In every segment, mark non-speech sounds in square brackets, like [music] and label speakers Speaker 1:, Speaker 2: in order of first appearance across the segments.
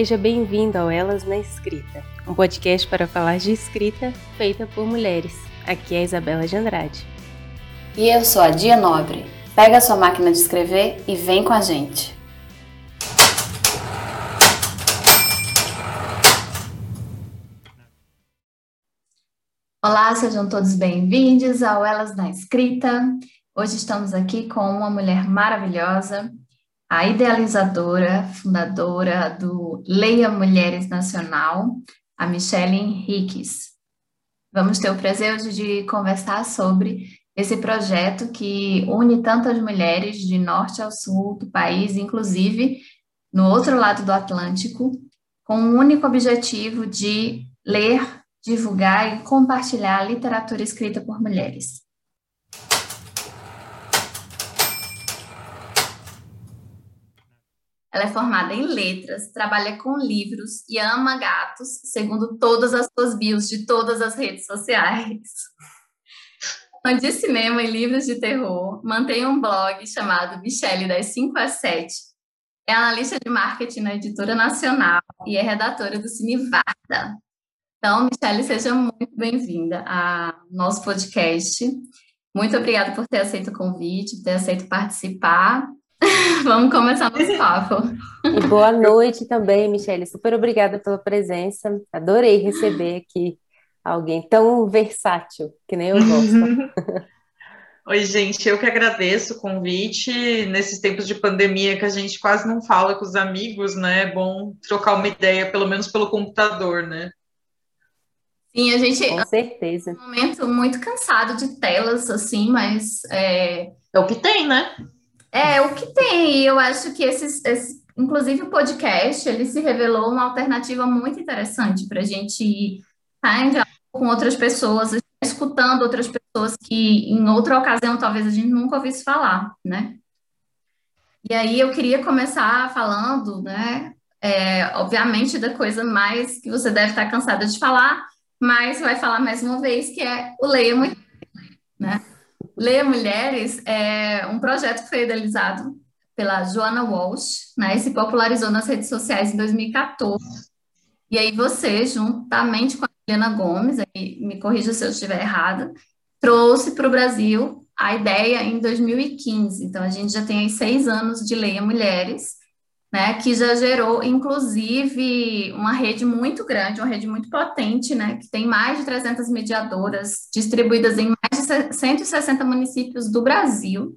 Speaker 1: Seja bem-vindo ao Elas na Escrita, um podcast para falar de escrita feita por mulheres. Aqui é a Isabela de Andrade.
Speaker 2: E eu sou a Dia Nobre. Pega a sua máquina de escrever e vem com a gente. Olá, sejam todos bem-vindos ao Elas na Escrita. Hoje estamos aqui com uma mulher maravilhosa, a idealizadora, fundadora do Leia Mulheres Nacional, a Michelle Henriques. Vamos ter o prazer hoje de conversar sobre esse projeto que une tantas mulheres de norte ao sul do país, inclusive no outro lado do Atlântico, com o um único objetivo de ler, divulgar e compartilhar literatura escrita por mulheres. Ela é formada em letras, trabalha com livros e ama gatos, segundo todas as suas bios de todas as redes sociais. [laughs] Fã de cinema e livros de terror, mantém um blog chamado Michelle das 5 às 7. É analista de marketing na Editora Nacional e é redatora do Cine Varda. Então, Michelle, seja muito bem-vinda ao nosso podcast. Muito obrigada por ter aceito o convite, por ter aceito participar. [laughs] Vamos começar nosso papo.
Speaker 1: E boa noite também, Michelle. Super obrigada pela presença. Adorei receber aqui alguém tão versátil, que nem eu gosto. [laughs]
Speaker 3: Oi, gente, eu que agradeço o convite. Nesses tempos de pandemia que a gente quase não fala com os amigos, né? É bom trocar uma ideia, pelo menos pelo computador, né?
Speaker 2: Sim, a gente.
Speaker 1: Com certeza.
Speaker 2: Um momento muito cansado de telas, assim, mas. É,
Speaker 3: é o que tem, né?
Speaker 2: É, o que tem, e eu acho que esses, esse, inclusive o podcast, ele se revelou uma alternativa muito interessante para a gente estar em diálogo com outras pessoas, escutando outras pessoas que em outra ocasião talvez a gente nunca ouvisse falar, né? E aí eu queria começar falando, né, é, obviamente da coisa mais que você deve estar cansada de falar, mas vai falar mais uma vez, que é o Leia Muito, né? Leia Mulheres é um projeto que foi idealizado pela Joana Walsh, né, e se popularizou nas redes sociais em 2014. E aí você, juntamente com a Helena Gomes, aí me corrija se eu estiver errada, trouxe para o Brasil a ideia em 2015. Então, a gente já tem aí seis anos de Leia Mulheres, né, que já gerou, inclusive, uma rede muito grande, uma rede muito potente, né, que tem mais de 300 mediadoras distribuídas em mais de 160 municípios do Brasil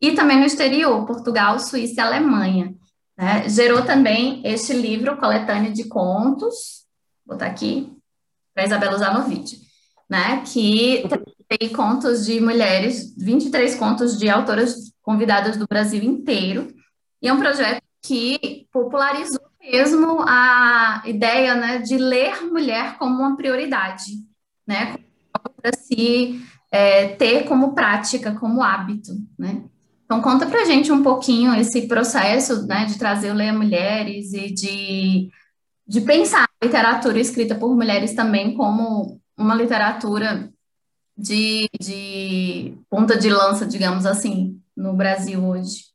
Speaker 2: e também no exterior, Portugal, Suíça e Alemanha. Né? Gerou também este livro, coletânea de contos, vou botar aqui, para Isabela usar no vídeo, né, que tem contos de mulheres, 23 contos de autoras convidadas do Brasil inteiro, e é um projeto que popularizou mesmo a ideia né, de ler mulher como uma prioridade, né, para se é, ter como prática, como hábito, né. Então, conta para gente um pouquinho esse processo né, de trazer o Leia Mulheres e de, de pensar a literatura escrita por mulheres também como uma literatura de, de ponta de lança, digamos assim, no Brasil hoje.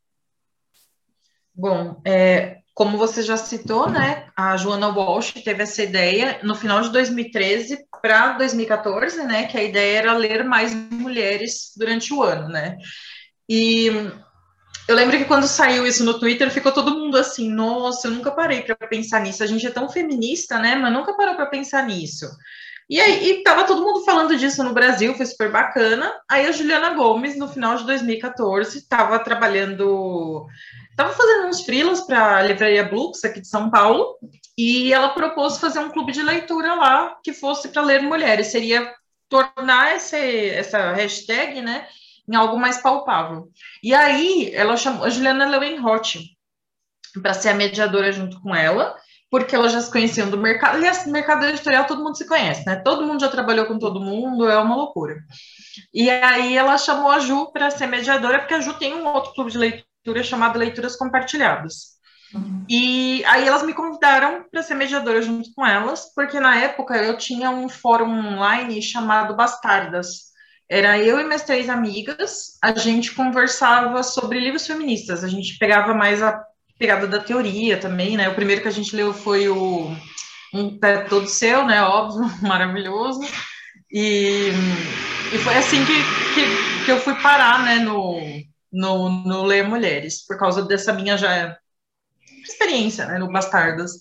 Speaker 3: Bom, é, como você já citou, né, a Joana Walsh teve essa ideia no final de 2013 para 2014, né, que a ideia era ler mais mulheres durante o ano, né. E eu lembro que quando saiu isso no Twitter, ficou todo mundo assim, nossa, eu nunca parei para pensar nisso. A gente é tão feminista, né, mas nunca parou para pensar nisso. E aí e tava todo mundo falando disso no Brasil, foi super bacana. Aí a Juliana Gomes, no final de 2014, estava trabalhando Estava fazendo uns frilas para a Livraria Blux, aqui de São Paulo, e ela propôs fazer um clube de leitura lá que fosse para ler mulheres. Seria tornar esse, essa hashtag, né, em algo mais palpável. E aí ela chamou a Juliana Leuenroth para ser a mediadora junto com ela, porque elas já se conheciam do mercado. Aliás, mercado editorial todo mundo se conhece, né? Todo mundo já trabalhou com todo mundo, é uma loucura. E aí ela chamou a Ju para ser mediadora, porque a Ju tem um outro clube de leitura leitura chamada Leituras Compartilhadas. Uhum. E aí elas me convidaram para ser mediadora junto com elas, porque na época eu tinha um fórum online chamado Bastardas. Era eu e minhas três amigas, a gente conversava sobre livros feministas, a gente pegava mais a pegada da teoria também, né? O primeiro que a gente leu foi o Um Pé Todo Seu, né? Óbvio, [laughs] maravilhoso. E, e foi assim que, que, que, eu fui parar, né, no, no, no Ler Mulheres, por causa dessa minha já experiência, né, no Bastardas.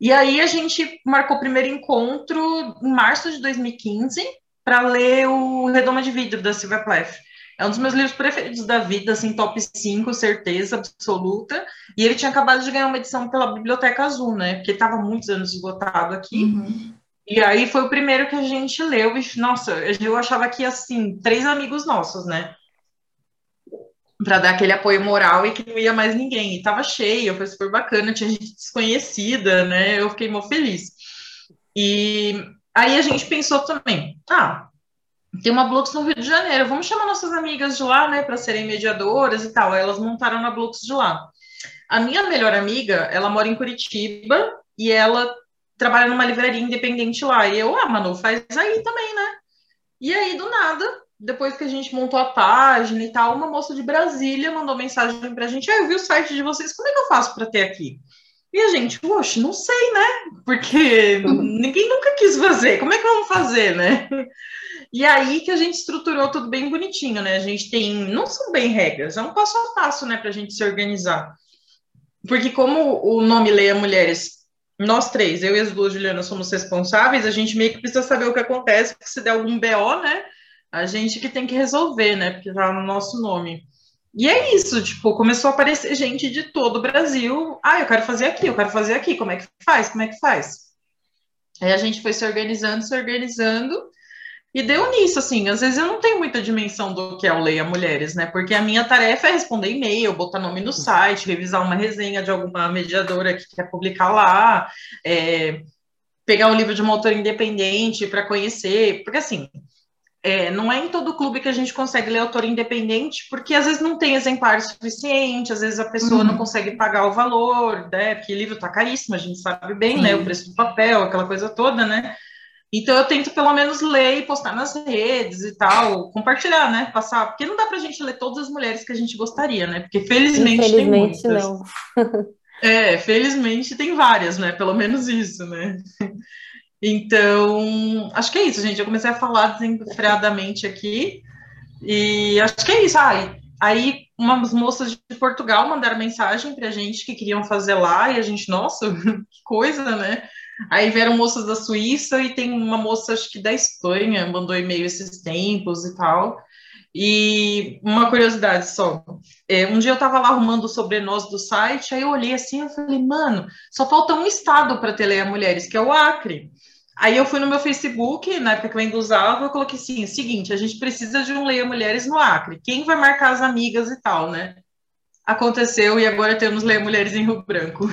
Speaker 3: E aí a gente marcou o primeiro encontro em março de 2015 para ler o Redoma de Vidro, da Silvia Plath. É um dos meus livros preferidos da vida, assim, top 5, certeza absoluta. E ele tinha acabado de ganhar uma edição pela Biblioteca Azul, né? Porque estava muitos anos esgotado aqui. Uhum. E aí foi o primeiro que a gente leu. E, nossa, eu achava que, assim, três amigos nossos, né? Para dar aquele apoio moral e que não ia mais ninguém. E tava cheio, foi super bacana, tinha gente desconhecida, né? Eu fiquei muito feliz. E aí a gente pensou também, ah, tem uma Blux no Rio de Janeiro, vamos chamar nossas amigas de lá, né, para serem mediadoras e tal. Elas montaram na Blux de lá. A minha melhor amiga, ela mora em Curitiba e ela trabalha numa livraria independente lá. E eu, ah, Manu, faz aí também, né? E aí, do nada, depois que a gente montou a página e tal, uma moça de Brasília mandou mensagem pra gente: ah, eu vi o site de vocês, como é que eu faço para ter aqui? E a gente, poxa, não sei, né? Porque [laughs] ninguém nunca quis fazer, como é que vamos fazer, né? E aí que a gente estruturou tudo bem bonitinho, né? A gente tem, não são bem regras, é um passo a passo, né, para a gente se organizar. Porque como o nome Leia Mulheres, nós três, eu e as duas Juliana somos responsáveis, a gente meio que precisa saber o que acontece, porque se der algum BO, né, a gente que tem que resolver, né, porque tá no nosso nome. E é isso, tipo, começou a aparecer gente de todo o Brasil. Ah, eu quero fazer aqui, eu quero fazer aqui, como é que faz? Como é que faz? Aí a gente foi se organizando, se organizando, e deu nisso, assim, às vezes eu não tenho muita dimensão do que é o Leia Mulheres, né? Porque a minha tarefa é responder e-mail, botar nome no site, revisar uma resenha de alguma mediadora que quer publicar lá, é, pegar um livro de uma autora independente para conhecer, porque assim, é, não é em todo clube que a gente consegue ler autor independente, porque às vezes não tem exemplar suficiente, às vezes a pessoa uhum. não consegue pagar o valor, né? Porque livro tá caríssimo, a gente sabe bem, né? O preço do papel, aquela coisa toda, né? Então eu tento pelo menos ler e postar nas redes e tal, compartilhar, né? Passar, porque não dá pra gente ler todas as mulheres que a gente gostaria, né? Porque felizmente,
Speaker 1: Infelizmente
Speaker 3: tem
Speaker 1: muitas.
Speaker 3: não. é, felizmente tem várias, né? Pelo menos isso, né? Então, acho que é isso, gente. Eu comecei a falar desenfreadamente aqui. E acho que é isso. Ah, aí umas moças de Portugal mandaram mensagem pra gente que queriam fazer lá, e a gente, nossa, [laughs] que coisa, né? Aí vieram moças da Suíça e tem uma moça, acho que da Espanha, mandou e-mail esses tempos e tal. E uma curiosidade só. É, um dia eu estava lá arrumando o sobrenome do site, aí eu olhei assim e falei, mano, só falta um estado para ter Leia Mulheres, que é o Acre. Aí eu fui no meu Facebook, na época que eu ainda usava, eu coloquei assim, seguinte, a gente precisa de um Leia Mulheres no Acre. Quem vai marcar as amigas e tal, né? Aconteceu e agora temos Ler Mulheres em Rio Branco.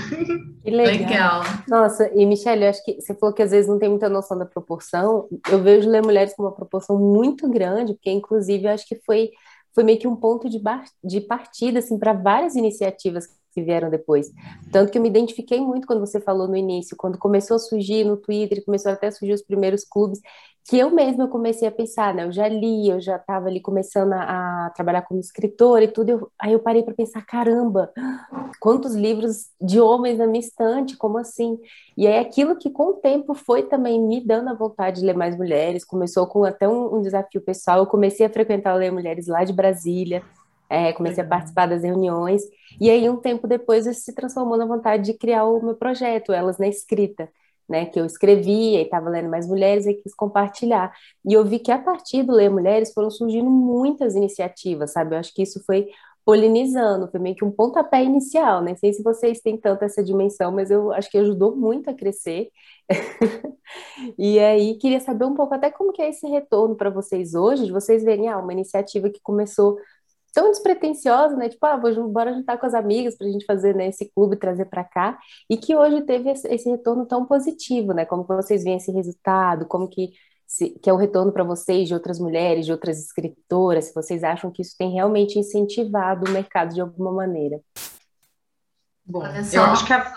Speaker 1: Que legal. legal. Nossa, e Michelle, acho que você falou que às vezes não tem muita noção da proporção. Eu vejo Ler Mulheres com uma proporção muito grande, porque inclusive acho que foi, foi meio que um ponto de, de partida assim, para várias iniciativas que vieram depois. Tanto que eu me identifiquei muito quando você falou no início, quando começou a surgir no Twitter, começou até a surgir os primeiros clubes, que eu mesma comecei a pensar, né? Eu já li, eu já estava ali começando a, a, trabalhar como escritora e tudo. Eu, aí eu parei para pensar, caramba, quantos livros de homens na minha estante, como assim? E aí aquilo que com o tempo foi também me dando a vontade de ler mais mulheres, começou com até um, um desafio pessoal. Eu comecei a frequentar o Ler Mulheres lá de Brasília, é, comecei a participar das reuniões, e aí um tempo depois isso se transformou na vontade de criar o meu projeto, Elas na Escrita né, que eu escrevia e estava lendo mais mulheres e quis compartilhar. E eu vi que a partir do Ler Mulheres foram surgindo muitas iniciativas, sabe? Eu acho que isso foi polinizando, foi meio que um pontapé inicial, nem sei se vocês têm tanto essa dimensão, mas eu acho que ajudou muito a crescer. [laughs] e aí queria saber um pouco até como que é esse retorno para vocês hoje, de vocês verem ah, uma iniciativa que começou tão despretensiosa, né? Tipo, ah, vou bora juntar com as amigas para a gente fazer né, esse clube, trazer para cá, e que hoje teve esse retorno tão positivo, né? Como vocês veem esse resultado, como que, se, que é o retorno para vocês de outras mulheres, de outras escritoras, se vocês acham que isso tem realmente incentivado o mercado de alguma maneira.
Speaker 2: Bom, eu acho que a...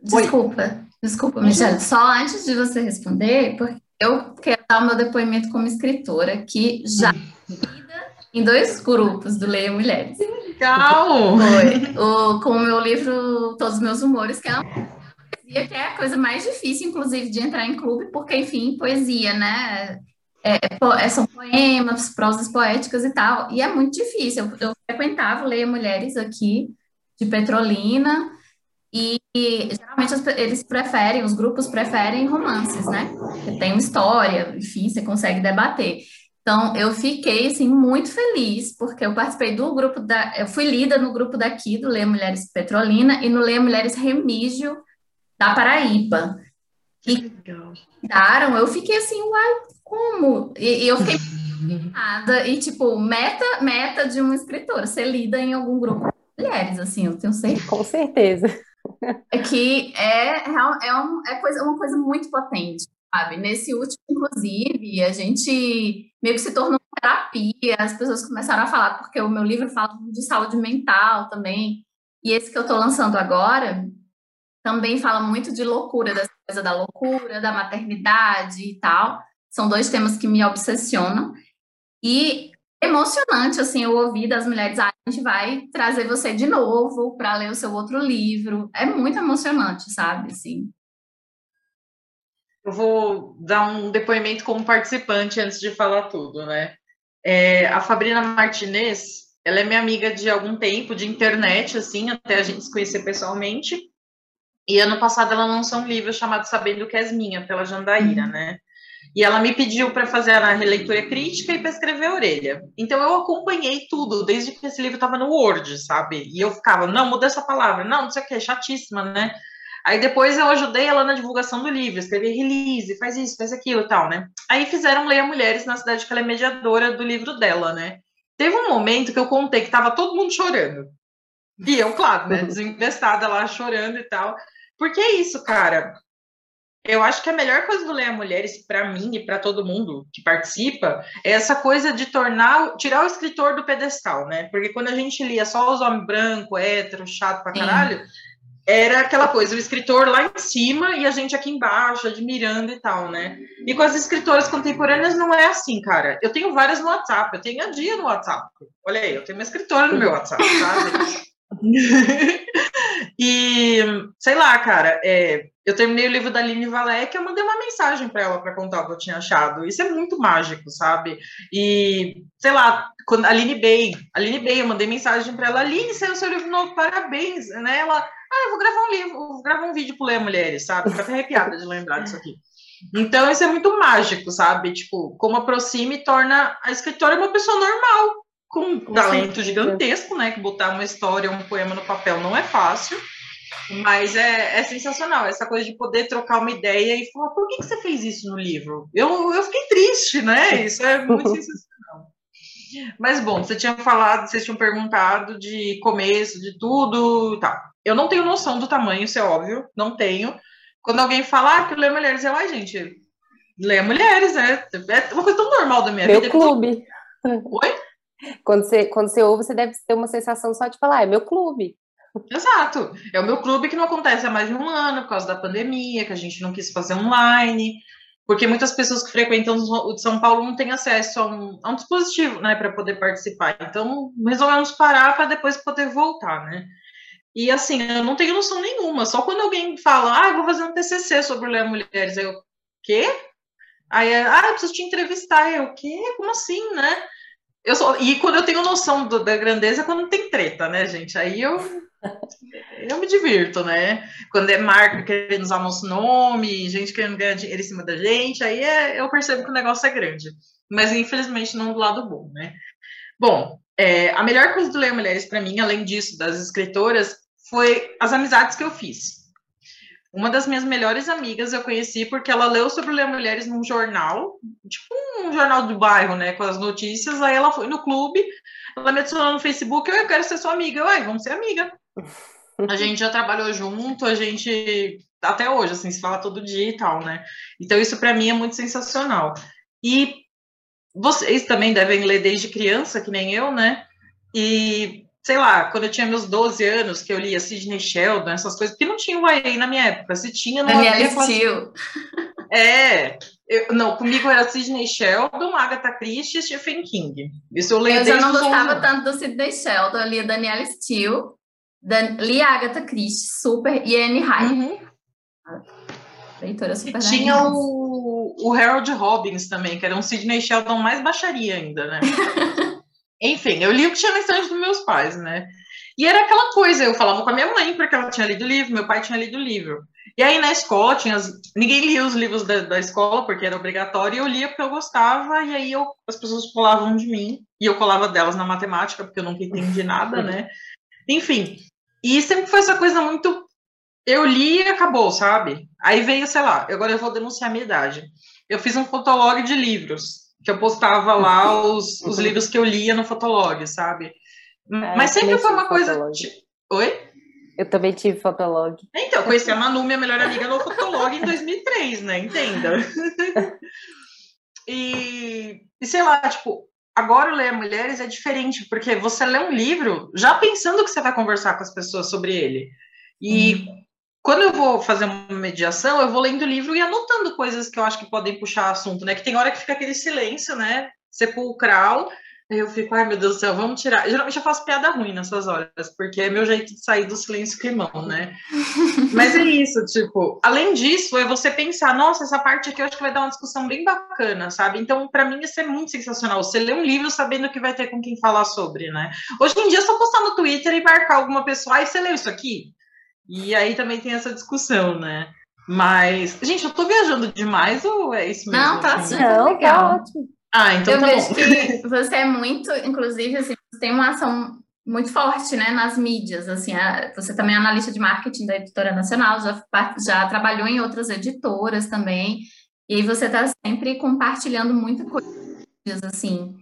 Speaker 2: Desculpa, Oi. desculpa, Michelle. Só antes de você responder, porque eu quero dar o meu depoimento como escritora, que já em dois grupos do Leia Mulheres.
Speaker 3: legal!
Speaker 2: Foi. O, com o meu livro Todos os Meus Humores, que é uma poesia que é a coisa mais difícil, inclusive, de entrar em clube, porque, enfim, poesia, né? É, é, são poemas, prosas poéticas e tal, e é muito difícil. Eu, eu frequentava Leia Mulheres aqui, de Petrolina, e, e geralmente eles preferem, os grupos preferem romances, né? Tem uma história, enfim, você consegue debater. Então, eu fiquei, assim, muito feliz, porque eu participei do grupo da... Eu fui lida no grupo daqui, do Leia Mulheres Petrolina, e no Leia Mulheres Remígio, da Paraíba. E daram, eu fiquei assim, uai, como? E, e eu fiquei [laughs] nada e tipo, meta, meta de uma escritora, ser lida em algum grupo de mulheres, assim, eu tenho certeza.
Speaker 1: Com certeza.
Speaker 2: É que é, é, um, é coisa, uma coisa muito potente, sabe? Nesse último, inclusive, a gente meio que se tornou terapia, as pessoas começaram a falar, porque o meu livro fala de saúde mental também, e esse que eu estou lançando agora também fala muito de loucura, dessa coisa da loucura, da maternidade e tal. São dois temas que me obsessionam. E emocionante, assim, eu ouvi das mulheres, ah, a gente vai trazer você de novo para ler o seu outro livro. É muito emocionante, sabe, assim.
Speaker 3: Eu vou dar um depoimento como participante antes de falar tudo, né? É, a Fabrina Martinez, ela é minha amiga de algum tempo, de internet, assim, até a gente se conhecer pessoalmente. E ano passado ela lançou um livro chamado Sabendo que És Minha, pela Jandaíra, uhum. né? E ela me pediu para fazer a releitura crítica e para escrever a orelha. Então eu acompanhei tudo, desde que esse livro estava no Word, sabe? E eu ficava, não, muda essa palavra, não, não sei o que, chatíssima, né? Aí depois eu ajudei ela na divulgação do livro, escrevi release, faz isso, faz aquilo e tal, né? Aí fizeram Leia Mulheres na cidade que ela é mediadora do livro dela, né? Teve um momento que eu contei que tava todo mundo chorando. E eu, claro, né, [laughs] desinvestada lá chorando e tal. Porque é isso, cara. Eu acho que a melhor coisa do Leia Mulheres, para mim e para todo mundo que participa, é essa coisa de tornar, tirar o escritor do pedestal, né? Porque quando a gente lia só os homens brancos, hétero, chato pra caralho, Sim. Era aquela coisa, o escritor lá em cima e a gente aqui embaixo, admirando e tal, né? E com as escritoras contemporâneas não é assim, cara. Eu tenho várias no WhatsApp, eu tenho a dia no WhatsApp. Olha aí, eu tenho uma escritora no meu WhatsApp, sabe? [laughs] e, sei lá, cara, é, eu terminei o livro da Aline Valé que eu mandei uma mensagem para ela para contar o que eu tinha achado. Isso é muito mágico, sabe? E, sei lá, quando a Aline Bey, Aline Bey, eu mandei mensagem para ela, Aline, saiu seu livro novo, parabéns, né? Ela, ah, eu vou gravar um livro, vou gravar um vídeo para ler mulheres, sabe? Fico até arrepiada de lembrar disso aqui. Então, isso é muito mágico, sabe? Tipo, como aproxima e torna a escritora uma pessoa normal, com um talento gigantesco, né? Que botar uma história, um poema no papel não é fácil, mas é, é sensacional essa coisa de poder trocar uma ideia e falar: por que, que você fez isso no livro? Eu, eu fiquei triste, né? Isso é muito [laughs] sensacional. Mas bom, você tinha falado, vocês tinham perguntado de começo, de tudo e tal. Eu não tenho noção do tamanho, isso é óbvio, não tenho. Quando alguém fala ah, que lê mulheres, eu, ai, gente, lê mulheres, né? É uma coisa tão normal da minha
Speaker 1: Meu
Speaker 3: vida.
Speaker 1: clube.
Speaker 3: Oi?
Speaker 1: Quando você, quando você ouve, você deve ter uma sensação só de falar, ah, é meu clube.
Speaker 3: Exato. É o meu clube que não acontece há mais de um ano, por causa da pandemia, que a gente não quis fazer online, porque muitas pessoas que frequentam o de São Paulo não têm acesso a um, a um dispositivo, né, para poder participar. Então, resolvemos parar para depois poder voltar, né? E assim, eu não tenho noção nenhuma, só quando alguém fala, ah, vou fazer um TCC sobre ler mulheres, eu, quê? Aí, ah, eu preciso te entrevistar, eu, quê? Como assim, né? Eu sou, e quando eu tenho noção do, da grandeza, é quando tem treta, né, gente? Aí eu, [laughs] eu me divirto, né? Quando é marca querendo usar nosso nome, gente querendo ganhar dinheiro em cima da gente, aí é, eu percebo que o negócio é grande. Mas infelizmente não do lado bom, né? Bom, é, a melhor coisa do Leia Mulheres para mim, além disso, das escritoras, foi as amizades que eu fiz. Uma das minhas melhores amigas eu conheci porque ela leu sobre ler mulheres num jornal, tipo um jornal do bairro, né, com as notícias. Aí ela foi no clube, ela me adicionou no Facebook, eu quero ser sua amiga. Eu, vamos ser amiga. A [laughs] gente já trabalhou junto, a gente até hoje assim se fala todo dia e tal, né? Então isso para mim é muito sensacional. E vocês também devem ler desde criança, que nem eu, né? E sei lá, quando eu tinha meus 12 anos, que eu lia Sidney Sheldon, essas coisas, porque não tinha o YA na minha época. Se tinha, não
Speaker 2: havia. Classe...
Speaker 3: É, Eu, não, comigo era Sidney Sheldon, Agatha Christie e Stephen King. Isso eu
Speaker 2: leio Eu já não gostava tanto do Sidney Sheldon, eu lia Daniela Steele, Dan, li Agatha Christie, super, e Anne Hyde. Uhum. Leitora super
Speaker 3: Tinha o, o Harold Robbins também, que era um Sidney Sheldon mais baixaria ainda, né? [laughs] Enfim, eu li o que tinha na estante dos meus pais, né? E era aquela coisa, eu falava com a minha mãe porque ela tinha lido o livro, meu pai tinha lido o livro. E aí na escola tinha as... ninguém lia os livros da, da, escola porque era obrigatório, e eu lia porque eu gostava, e aí eu, as pessoas colavam de mim, e eu colava delas na matemática porque eu nunca entendi nada, né? Enfim, e sempre foi essa coisa muito eu li e acabou, sabe? Aí veio, sei lá, agora eu vou denunciar a minha idade. Eu fiz um fotolog de livros, que eu postava lá [laughs] os, os livros que eu lia no fotolog, sabe? É, Mas sempre foi uma coisa. Oi?
Speaker 1: Eu também tive Fotolog.
Speaker 3: Então, conheci a Manu, minha melhor amiga, no Fotolog em 2003, né? Entenda. [laughs] e, e sei lá, tipo, agora ler Mulheres é diferente, porque você lê um livro já pensando que você vai conversar com as pessoas sobre ele. E hum. Quando eu vou fazer uma mediação, eu vou lendo o livro e anotando coisas que eu acho que podem puxar assunto, né? Que tem hora que fica aquele silêncio, né? Sepulcral eu fico, ai meu Deus do céu, vamos tirar. Geralmente eu faço piada ruim nessas horas, porque é meu jeito de sair do silêncio climão, né? [laughs] Mas é isso, tipo, além disso, é você pensar, nossa, essa parte aqui eu acho que vai dar uma discussão bem bacana, sabe? Então, para mim, isso é muito sensacional. Você lê um livro sabendo que vai ter com quem falar sobre, né? Hoje em dia, é só postar no Twitter e marcar alguma pessoa, ai, você leu isso aqui? E aí também tem essa discussão, né? Mas, gente, eu tô viajando demais ou é isso mesmo?
Speaker 2: Não, tá super assim? legal. Tá ótimo.
Speaker 3: Ah, então
Speaker 2: eu
Speaker 3: tá
Speaker 2: vejo
Speaker 3: bom.
Speaker 2: que [laughs] você é muito, inclusive, assim, você tem uma ação muito forte, né, nas mídias, assim, você também é analista de marketing da Editora Nacional, já, já trabalhou em outras editoras também, e aí você está sempre compartilhando muita coisa, assim,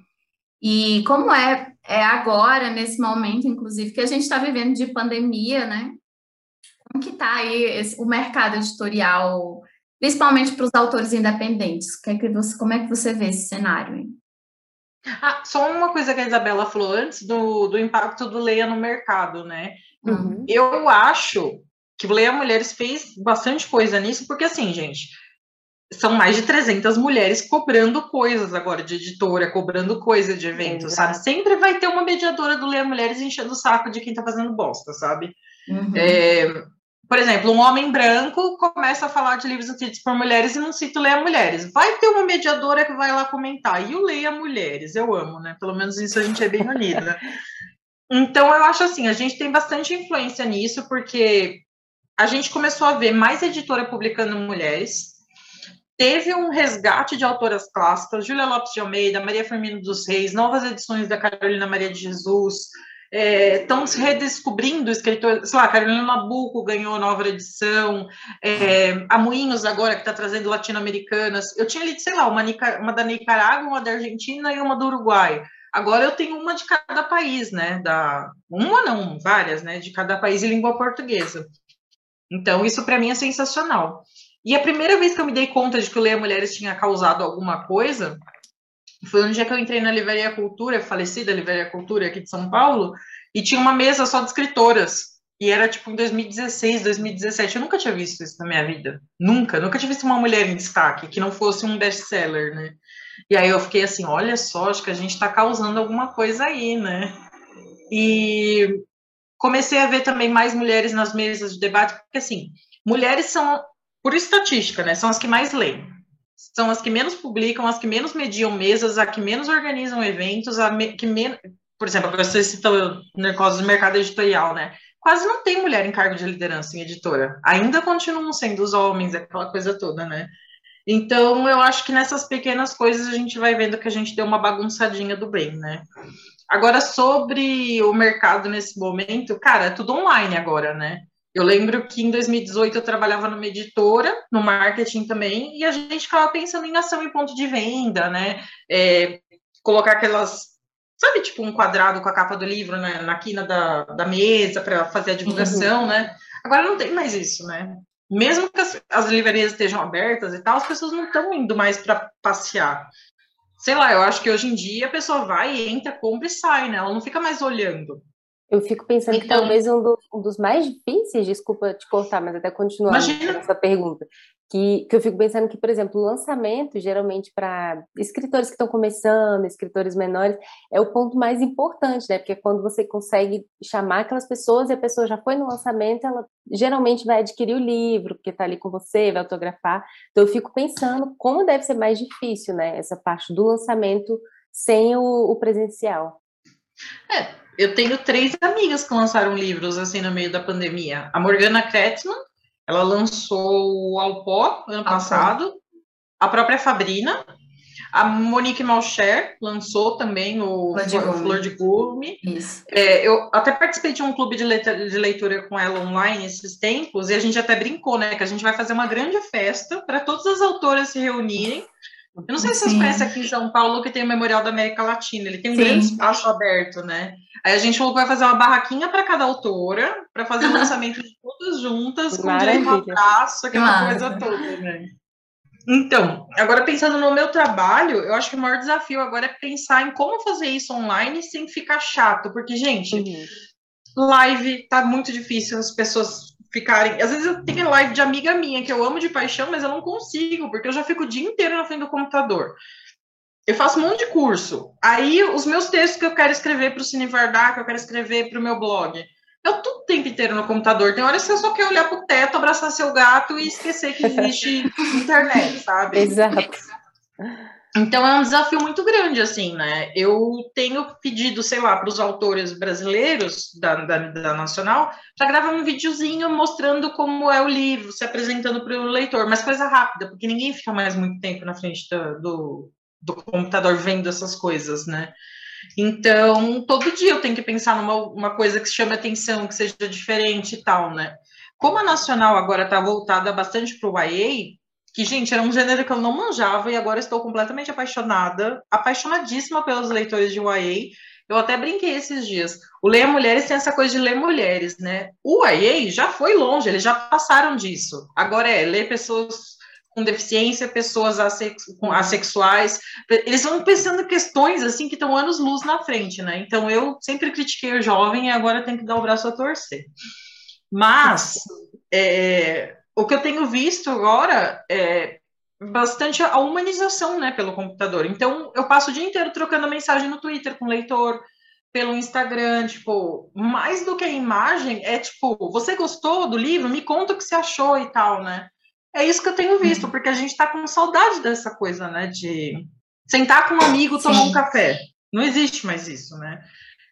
Speaker 2: e como é, é agora, nesse momento, inclusive, que a gente está vivendo de pandemia, né, que está aí esse, o mercado editorial principalmente para os autores independentes. Que é que você, como é que você vê esse cenário? Hein?
Speaker 3: Ah, só uma coisa que a Isabela falou antes do, do impacto do Leia no mercado, né? Uhum. Eu acho que o Leia Mulheres fez bastante coisa nisso, porque assim, gente, são mais de 300 mulheres cobrando coisas agora de editora, cobrando coisa de evento, sabe? Sempre vai ter uma mediadora do Leia Mulheres enchendo o saco de quem tá fazendo bosta, sabe? Uhum. É, por exemplo, um homem branco começa a falar de livros escritos por mulheres e não cita Leia Mulheres. Vai ter uma mediadora que vai lá comentar. E o Leia Mulheres, eu amo, né? Pelo menos isso a gente é bem unida. [laughs] Então, eu acho assim, a gente tem bastante influência nisso, porque a gente começou a ver mais editora publicando mulheres. Teve um resgate de autoras clássicas, Júlia Lopes de Almeida, Maria Firmino dos Reis, novas edições da Carolina Maria de Jesus, estão é, se redescobrindo escritores, sei lá, Carolina Nabuco ganhou nova edição, é, a Moinhos agora que está trazendo latino-americanas, eu tinha lido, sei lá, uma, uma da Nicarágua, uma da Argentina e uma do Uruguai, agora eu tenho uma de cada país, né, da, uma não, várias, né, de cada país em língua portuguesa, então isso para mim é sensacional. E a primeira vez que eu me dei conta de que o Leia Mulheres tinha causado alguma coisa foi um dia que eu entrei na Livraria Cultura, falecida Livraria Cultura aqui de São Paulo, e tinha uma mesa só de escritoras. E era tipo em 2016, 2017. Eu nunca tinha visto isso na minha vida. Nunca. Nunca tinha visto uma mulher em destaque que não fosse um best-seller, né? E aí eu fiquei assim: olha só, acho que a gente está causando alguma coisa aí, né? E comecei a ver também mais mulheres nas mesas de debate, porque assim, mulheres são, por estatística, né? São as que mais leem são as que menos publicam, as que menos mediam mesas, as que menos organizam eventos, a me, que menos, por exemplo, você citou negócio do mercado editorial, né? Quase não tem mulher em cargo de liderança em editora. Ainda continuam sendo os homens, aquela coisa toda, né? Então, eu acho que nessas pequenas coisas a gente vai vendo que a gente deu uma bagunçadinha do bem, né? Agora, sobre o mercado nesse momento, cara, é tudo online agora, né? Eu lembro que em 2018 eu trabalhava numa editora, no marketing também, e a gente ficava pensando em ação em ponto de venda, né? É, colocar aquelas, sabe, tipo um quadrado com a capa do livro né, na quina da, da mesa para fazer a divulgação, uhum. né? Agora não tem mais isso, né? Mesmo que as, as livrarias estejam abertas e tal, as pessoas não estão indo mais para passear. Sei lá, eu acho que hoje em dia a pessoa vai, entra, compra e sai, né? Ela não fica mais olhando.
Speaker 1: Eu fico pensando então, que talvez um, do, um, dos mais difíceis, desculpa te cortar, mas até continuar essa pergunta, que, que eu fico pensando que, por exemplo, o lançamento, geralmente para escritores que estão começando, escritores menores, é o ponto mais importante, né? Porque é quando você consegue chamar aquelas pessoas e a pessoa já foi no lançamento, ela geralmente vai adquirir o livro, porque está ali com você, vai autografar. Então eu fico pensando como deve ser mais difícil, né? Essa parte do lançamento sem o, o presencial.
Speaker 3: É, eu tenho três amigas que lançaram livros assim no meio da pandemia. A Morgana Kretzmann, ela lançou o Alpó ano passado, a própria Fabrina, a Monique Malcher lançou também o Flor de Gume. Flor de Gume. É, eu até participei de um clube de leitura, de leitura, com ela online esses tempos, e a gente até brincou, né? Que a gente vai fazer uma grande festa para todas as autoras se reunirem eu não sei se vocês conhecem aqui em São Paulo que tem o Memorial da América Latina, ele tem um Sim. grande espaço aberto, né? Aí a gente falou que vai fazer uma barraquinha para cada autora, para fazer o [laughs] lançamento de todas juntas, com direito a abraço, aquela coisa toda, né? Então, agora pensando no meu trabalho, eu acho que o maior desafio agora é pensar em como fazer isso online sem ficar chato, porque, gente, uhum. live tá muito difícil, as pessoas ficarem. Às vezes eu tenho live de amiga minha que eu amo de paixão, mas eu não consigo, porque eu já fico o dia inteiro na frente do computador. Eu faço um monte de curso. Aí os meus textos que eu quero escrever para o Cine Vardar, que eu quero escrever para o meu blog, eu tudo o tempo inteiro no computador. Tem horas que eu só quero olhar para o teto, abraçar seu gato e esquecer que existe [laughs] internet, sabe?
Speaker 1: Exato.
Speaker 3: Então é um desafio muito grande, assim, né? Eu tenho pedido, sei lá, para os autores brasileiros da, da, da Nacional para gravar um videozinho mostrando como é o livro, se apresentando para o leitor, mas coisa rápida, porque ninguém fica mais muito tempo na frente do, do, do computador vendo essas coisas, né? Então, todo dia eu tenho que pensar numa uma coisa que chame atenção, que seja diferente e tal, né? Como a Nacional agora está voltada bastante para o YA, que, gente, era um gênero que eu não manjava e agora estou completamente apaixonada, apaixonadíssima pelos leitores de YA. Eu até brinquei esses dias. O Leia Mulheres tem essa coisa de ler mulheres, né? O YA já foi longe, eles já passaram disso. Agora é ler pessoas com deficiência, pessoas assex assexuais. Eles vão pensando em questões assim que estão anos luz na frente, né? Então eu sempre critiquei o jovem e agora tenho que dar o braço a torcer. Mas é, o que eu tenho visto agora é bastante a humanização, né, pelo computador. Então, eu passo o dia inteiro trocando mensagem no Twitter com o leitor, pelo Instagram, tipo, mais do que a imagem, é tipo, você gostou do livro? Me conta o que você achou e tal, né? É isso que eu tenho visto, porque a gente tá com saudade dessa coisa, né, de sentar com um amigo, tomar Sim. um café. Não existe mais isso, né?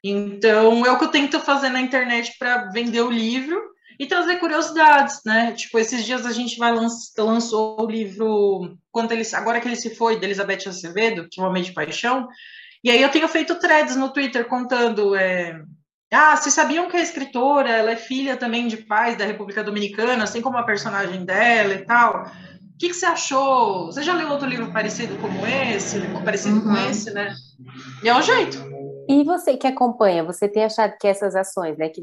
Speaker 3: Então, é o que eu tento fazer na internet para vender o livro e trazer curiosidades, né? Tipo, esses dias a gente vai lanç, lançou o livro quando ele, agora que ele se foi, de Elizabeth Acevedo, que é uma de paixão. E aí eu tenho feito threads no Twitter contando é, ah, vocês sabiam que a escritora, ela é filha também de pais da República Dominicana, assim como a personagem dela e tal. O que, que você achou? Você já leu outro livro parecido como esse, parecido uhum. com esse, né? E é o jeito.
Speaker 1: E você que acompanha, você tem achado que essas ações, né, que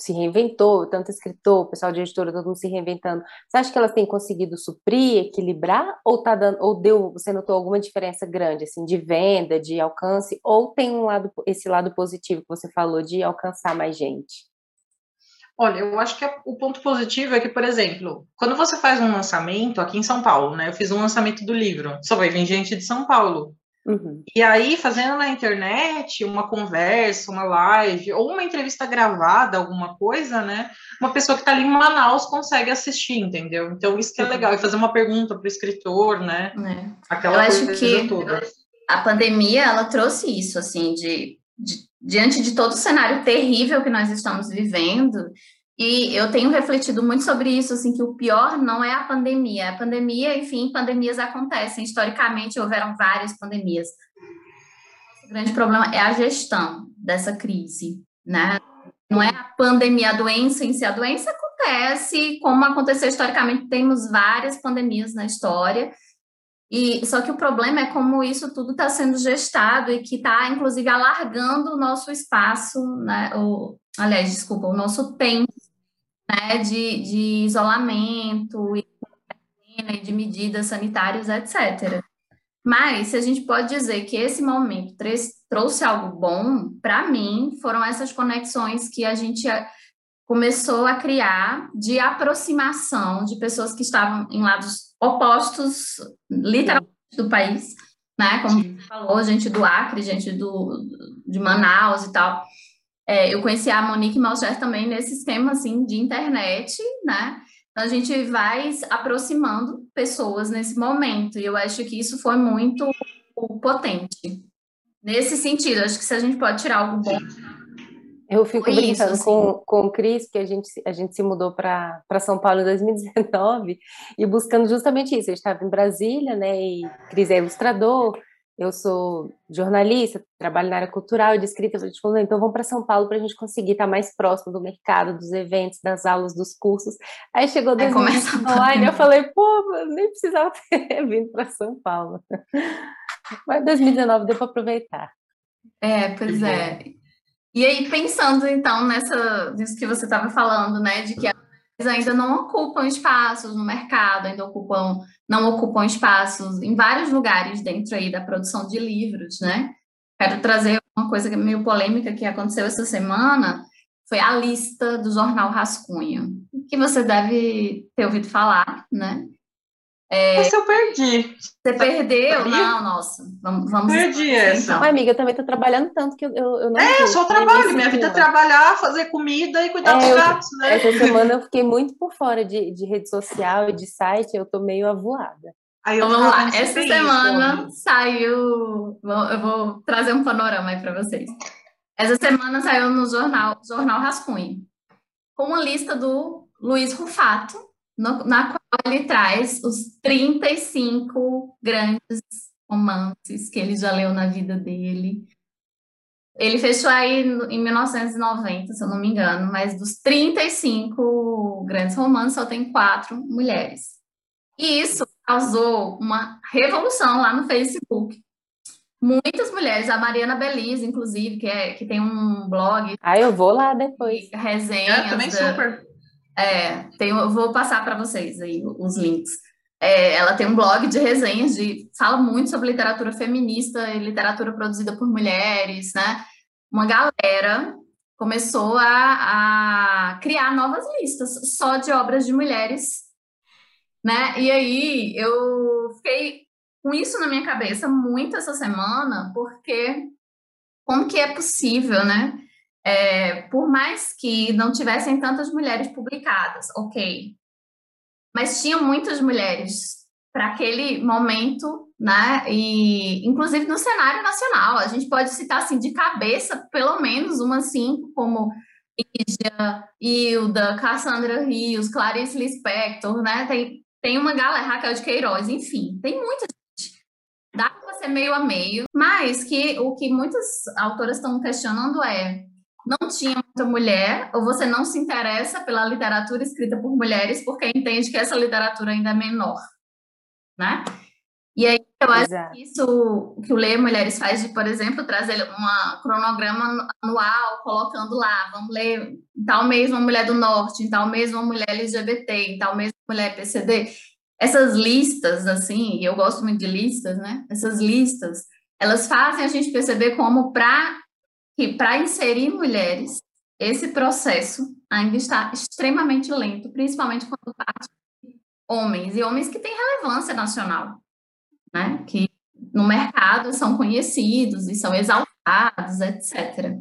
Speaker 1: se reinventou, tanto escritor, pessoal de editora, todo mundo se reinventando. Você acha que elas têm conseguido suprir, equilibrar, ou tá dando, ou deu, você notou alguma diferença grande, assim, de venda, de alcance, ou tem um lado, esse lado positivo que você falou de alcançar mais gente?
Speaker 3: Olha, eu acho que o ponto positivo é que, por exemplo, quando você faz um lançamento aqui em São Paulo, né? Eu fiz um lançamento do livro, só vai vir gente de São Paulo. Uhum. E aí, fazendo na internet uma conversa, uma live, ou uma entrevista gravada, alguma coisa, né? Uma pessoa que está ali em Manaus consegue assistir, entendeu? Então, isso que é legal. E fazer uma pergunta para o escritor, né?
Speaker 2: É. Aquela Eu acho que toda. a pandemia, ela trouxe isso, assim, de, de diante de todo o cenário terrível que nós estamos vivendo, e eu tenho refletido muito sobre isso, assim, que o pior não é a pandemia. A pandemia, enfim, pandemias acontecem. Historicamente, houveram várias pandemias. O grande problema é a gestão dessa crise, né? Não é a pandemia, a doença em si. A doença acontece, como aconteceu historicamente, temos várias pandemias na história. E só que o problema é como isso tudo está sendo gestado e que está, inclusive, alargando o nosso espaço, né? O, aliás, desculpa, o nosso tempo né, de, de isolamento e de medidas sanitárias, etc. Mas se a gente pode dizer que esse momento trouxe algo bom, para mim, foram essas conexões que a gente começou a criar de aproximação de pessoas que estavam em lados opostos, literalmente, do país, né? Como você falou, gente do Acre, gente do, de Manaus e tal. É, eu conheci a Monique Malcher também nesse esquema, assim, de internet, né? Então, a gente vai aproximando pessoas nesse momento, e eu acho que isso foi muito potente. Nesse sentido, acho que se a gente pode tirar algo bom
Speaker 1: eu fico Foi brincando isso, assim. com, com o Cris, que a gente, a gente se mudou para São Paulo em 2019 e buscando justamente isso. Eu estava em Brasília, né? E Cris é ilustrador, eu sou jornalista, trabalho na área cultural e de escrita. A gente falou, então vamos para São Paulo para a gente conseguir estar mais próximo do mercado, dos eventos, das aulas, dos cursos. Aí chegou 2020 online, eu falei, pô, nem precisava ter [laughs] vindo para São Paulo. Mas 2019 deu para aproveitar.
Speaker 2: É, pois é. E aí, pensando então nessa, nisso que você estava falando, né, de que eles ainda não ocupam espaços no mercado, ainda ocupam, não ocupam espaços em vários lugares dentro aí da produção de livros, né? Quero trazer uma coisa meio polêmica que aconteceu essa semana, foi a lista do jornal Rascunho, que você deve ter ouvido falar, né?
Speaker 3: É, essa eu perdi.
Speaker 2: Você perdeu? Não, nossa. Vamos, vamos
Speaker 3: Perdi essa.
Speaker 1: Então. amiga, eu também tô trabalhando tanto que eu, eu não.
Speaker 3: É, eu só trabalho. Minha vida é trabalhar, fazer comida e cuidar é, dos gatos, né?
Speaker 1: Essa semana eu fiquei muito por fora de, de rede social e de site, eu tô meio avoada.
Speaker 2: Aí então, vamos lá. Essa semana isso, saiu. Eu vou trazer um panorama aí para vocês. Essa semana saiu no jornal, jornal Rascunho, com uma lista do Luiz Rufato, no, na qual ele traz os 35 grandes romances que ele já leu na vida dele. Ele fechou aí em 1990, se eu não me engano, mas dos 35 grandes romances só tem quatro mulheres. E isso causou uma revolução lá no Facebook. Muitas mulheres, a Mariana Belize, inclusive, que, é, que tem um blog.
Speaker 1: Ah, eu vou lá depois.
Speaker 2: Resenhas.
Speaker 3: Eu também da, super.
Speaker 2: É, tem, eu vou passar para vocês aí os links. É, ela tem um blog de resenhas, de, fala muito sobre literatura feminista e literatura produzida por mulheres, né? Uma galera começou a, a criar novas listas só de obras de mulheres, né? E aí eu fiquei com isso na minha cabeça muito essa semana, porque como que é possível, né? É, por mais que não tivessem tantas mulheres publicadas, ok. Mas tinha muitas mulheres para aquele momento, né? E inclusive no cenário nacional, a gente pode citar assim de cabeça pelo menos umas cinco, como Lígia, Hilda, Cassandra Rios, Clarice Lispector, né? Tem, tem uma galera, Raquel de Queiroz, enfim, tem muita gente. Dá para ser meio a meio, mas que o que muitas autoras estão questionando é não tinha muita mulher, ou você não se interessa pela literatura escrita por mulheres porque entende que essa literatura ainda é menor, né? E aí eu acho Exato. que isso que o Ler Mulheres faz de, por exemplo, trazer um cronograma anual, colocando lá, vamos ler em tal mês uma mulher do norte, em tal mês uma mulher LGBT, em tal mês uma mulher PCD. Essas listas, assim, e eu gosto muito de listas, né? Essas listas, elas fazem a gente perceber como para que para inserir mulheres, esse processo ainda está extremamente lento, principalmente quando parte de homens, e homens que têm relevância nacional, né? que no mercado são conhecidos e são exaltados, etc.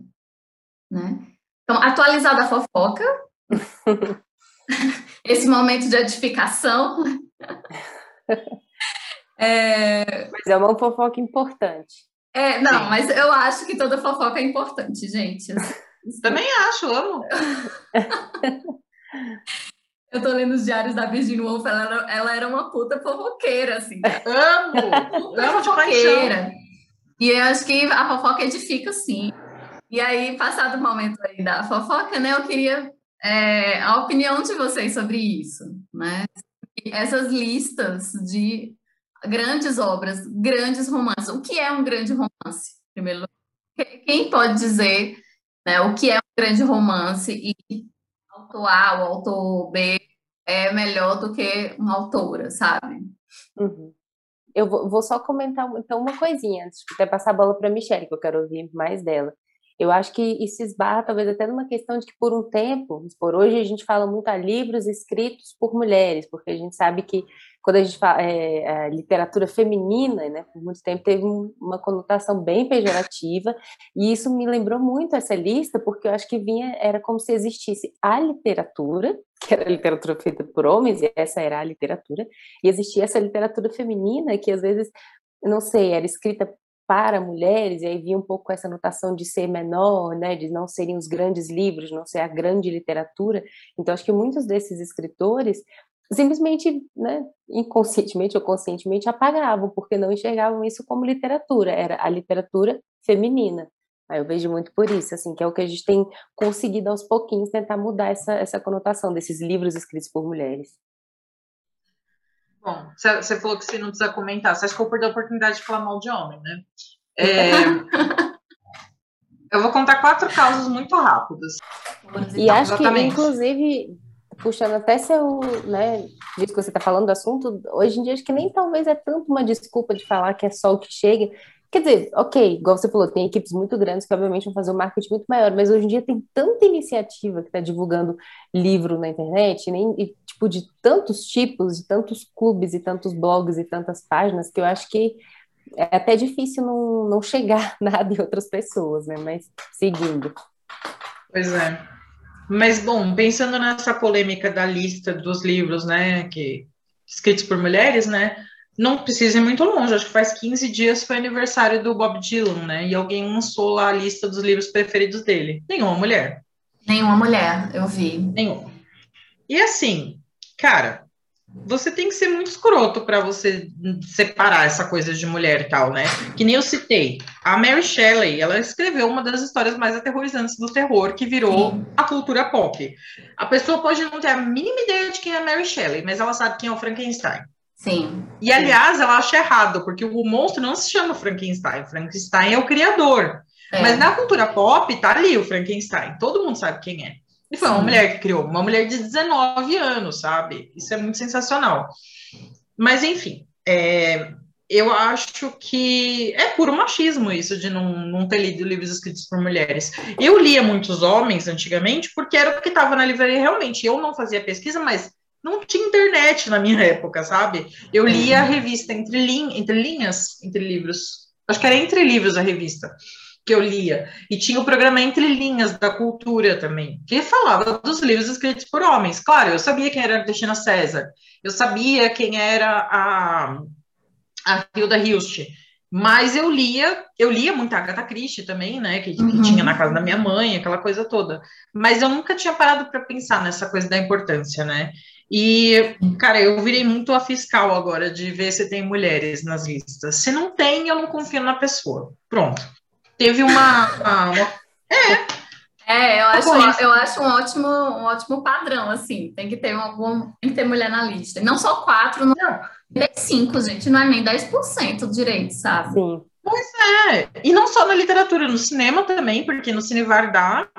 Speaker 2: Né? Então, atualizada a fofoca, [laughs] esse momento de edificação. [laughs]
Speaker 1: é... Mas é uma fofoca importante.
Speaker 2: É, não, mas eu acho que toda fofoca é importante, gente.
Speaker 3: Também acho, amo. [laughs]
Speaker 2: eu tô lendo os diários da Virginia Woolf, ela era, ela era uma puta fofoqueira, assim.
Speaker 3: Amo! Puta amo fofoqueira.
Speaker 2: E eu acho que a fofoca edifica, sim. E aí, passado o momento aí da fofoca, né, eu queria é, a opinião de vocês sobre isso, né? Essas listas de grandes obras, grandes romances. O que é um grande romance? Primeiro, quem pode dizer né, o que é um grande romance e autor A ou autor B é melhor do que uma autora, sabe?
Speaker 1: Uhum. eu vou, só comentar então uma coisinha, antes de passar a bola para a Michelle, que eu quero ouvir mais dela. Eu acho que isso esbarra talvez até numa questão de que por um tempo, por hoje a gente fala muito a livros escritos por mulheres, porque a gente sabe que quando a gente fala é, a literatura feminina, né, por muito tempo teve uma conotação bem pejorativa, e isso me lembrou muito essa lista, porque eu acho que vinha, era como se existisse a literatura, [laughs] que era a literatura feita por homens, e essa era a literatura, e existia essa literatura feminina que às vezes, não sei, era escrita para mulheres, e aí vinha um pouco essa notação de ser menor, né, de não serem os grandes livros, não ser a grande literatura. Então, acho que muitos desses escritores simplesmente, né, inconscientemente ou conscientemente apagavam, porque não enxergavam isso como literatura, era a literatura feminina. Aí eu vejo muito por isso, assim, que é o que a gente tem conseguido aos pouquinhos tentar mudar essa, essa conotação desses livros escritos por mulheres.
Speaker 3: Bom, você falou que você não precisa comentar. Você acha que eu perdi a oportunidade de falar mal de homem, né? É... [laughs] eu vou contar quatro casos muito rápidos.
Speaker 1: E acho Exatamente. que, inclusive, puxando até seu, né, disso que você está falando do assunto, hoje em dia acho que nem talvez é tanto uma desculpa de falar que é só o que chega, Quer dizer, ok, igual você falou, tem equipes muito grandes que obviamente vão fazer um marketing muito maior, mas hoje em dia tem tanta iniciativa que está divulgando livro na internet, nem, e, tipo, de tantos tipos, de tantos clubes e tantos blogs e tantas páginas, que eu acho que é até difícil não, não chegar [laughs] nada em outras pessoas, né? Mas seguindo.
Speaker 3: Pois é. Mas, bom, pensando nessa polêmica da lista dos livros, né, que escritos por mulheres, né, não precisa ir muito longe, acho que faz 15 dias foi aniversário do Bob Dylan, né? E alguém lançou lá a lista dos livros preferidos dele. Nenhuma mulher.
Speaker 2: Nenhuma mulher, eu vi.
Speaker 3: Nenhuma. E assim, cara, você tem que ser muito escroto para você separar essa coisa de mulher e tal, né? Que nem eu citei. A Mary Shelley, ela escreveu uma das histórias mais aterrorizantes do terror que virou Sim. a cultura pop. A pessoa pode não ter a mínima ideia de quem é a Mary Shelley, mas ela sabe quem é o Frankenstein.
Speaker 2: Sim.
Speaker 3: E, aliás, ela acha errado, porque o monstro não se chama Frankenstein. Frankenstein é o criador. É. Mas na cultura pop, tá ali o Frankenstein. Todo mundo sabe quem é. E foi Sim. uma mulher que criou, uma mulher de 19 anos, sabe? Isso é muito sensacional. Mas, enfim, é, eu acho que é puro machismo isso de não, não ter lido livros escritos por mulheres. Eu lia muitos homens antigamente porque era o que estava na livraria realmente. Eu não fazia pesquisa, mas não tinha internet na minha época, sabe? Eu lia a uhum. revista entre, lin entre linhas, entre livros. Acho que era entre livros a revista que eu lia. E tinha o programa Entre Linhas da Cultura também, que falava dos livros escritos por homens. Claro, eu sabia quem era a Cristina César, eu sabia quem era a, a Hilda Hilst, mas eu lia, eu lia muita Agatha Christie também, né, que, uhum. que, tinha na casa da minha mãe, aquela coisa toda. Mas eu nunca tinha parado para pensar nessa coisa da importância, né? E, cara, eu virei muito a fiscal agora de ver se tem mulheres nas listas. Se não tem, eu não confio na pessoa. Pronto. Teve uma. uma...
Speaker 2: É. É, eu acho, eu acho um ótimo, um ótimo padrão, assim. Tem que ter algum, tem que ter mulher na lista. Não só quatro, não. É cinco, gente, não é nem 10% do direito, sabe? Sim.
Speaker 3: Pois é. E não só na literatura, no cinema também, porque no Cine Vardar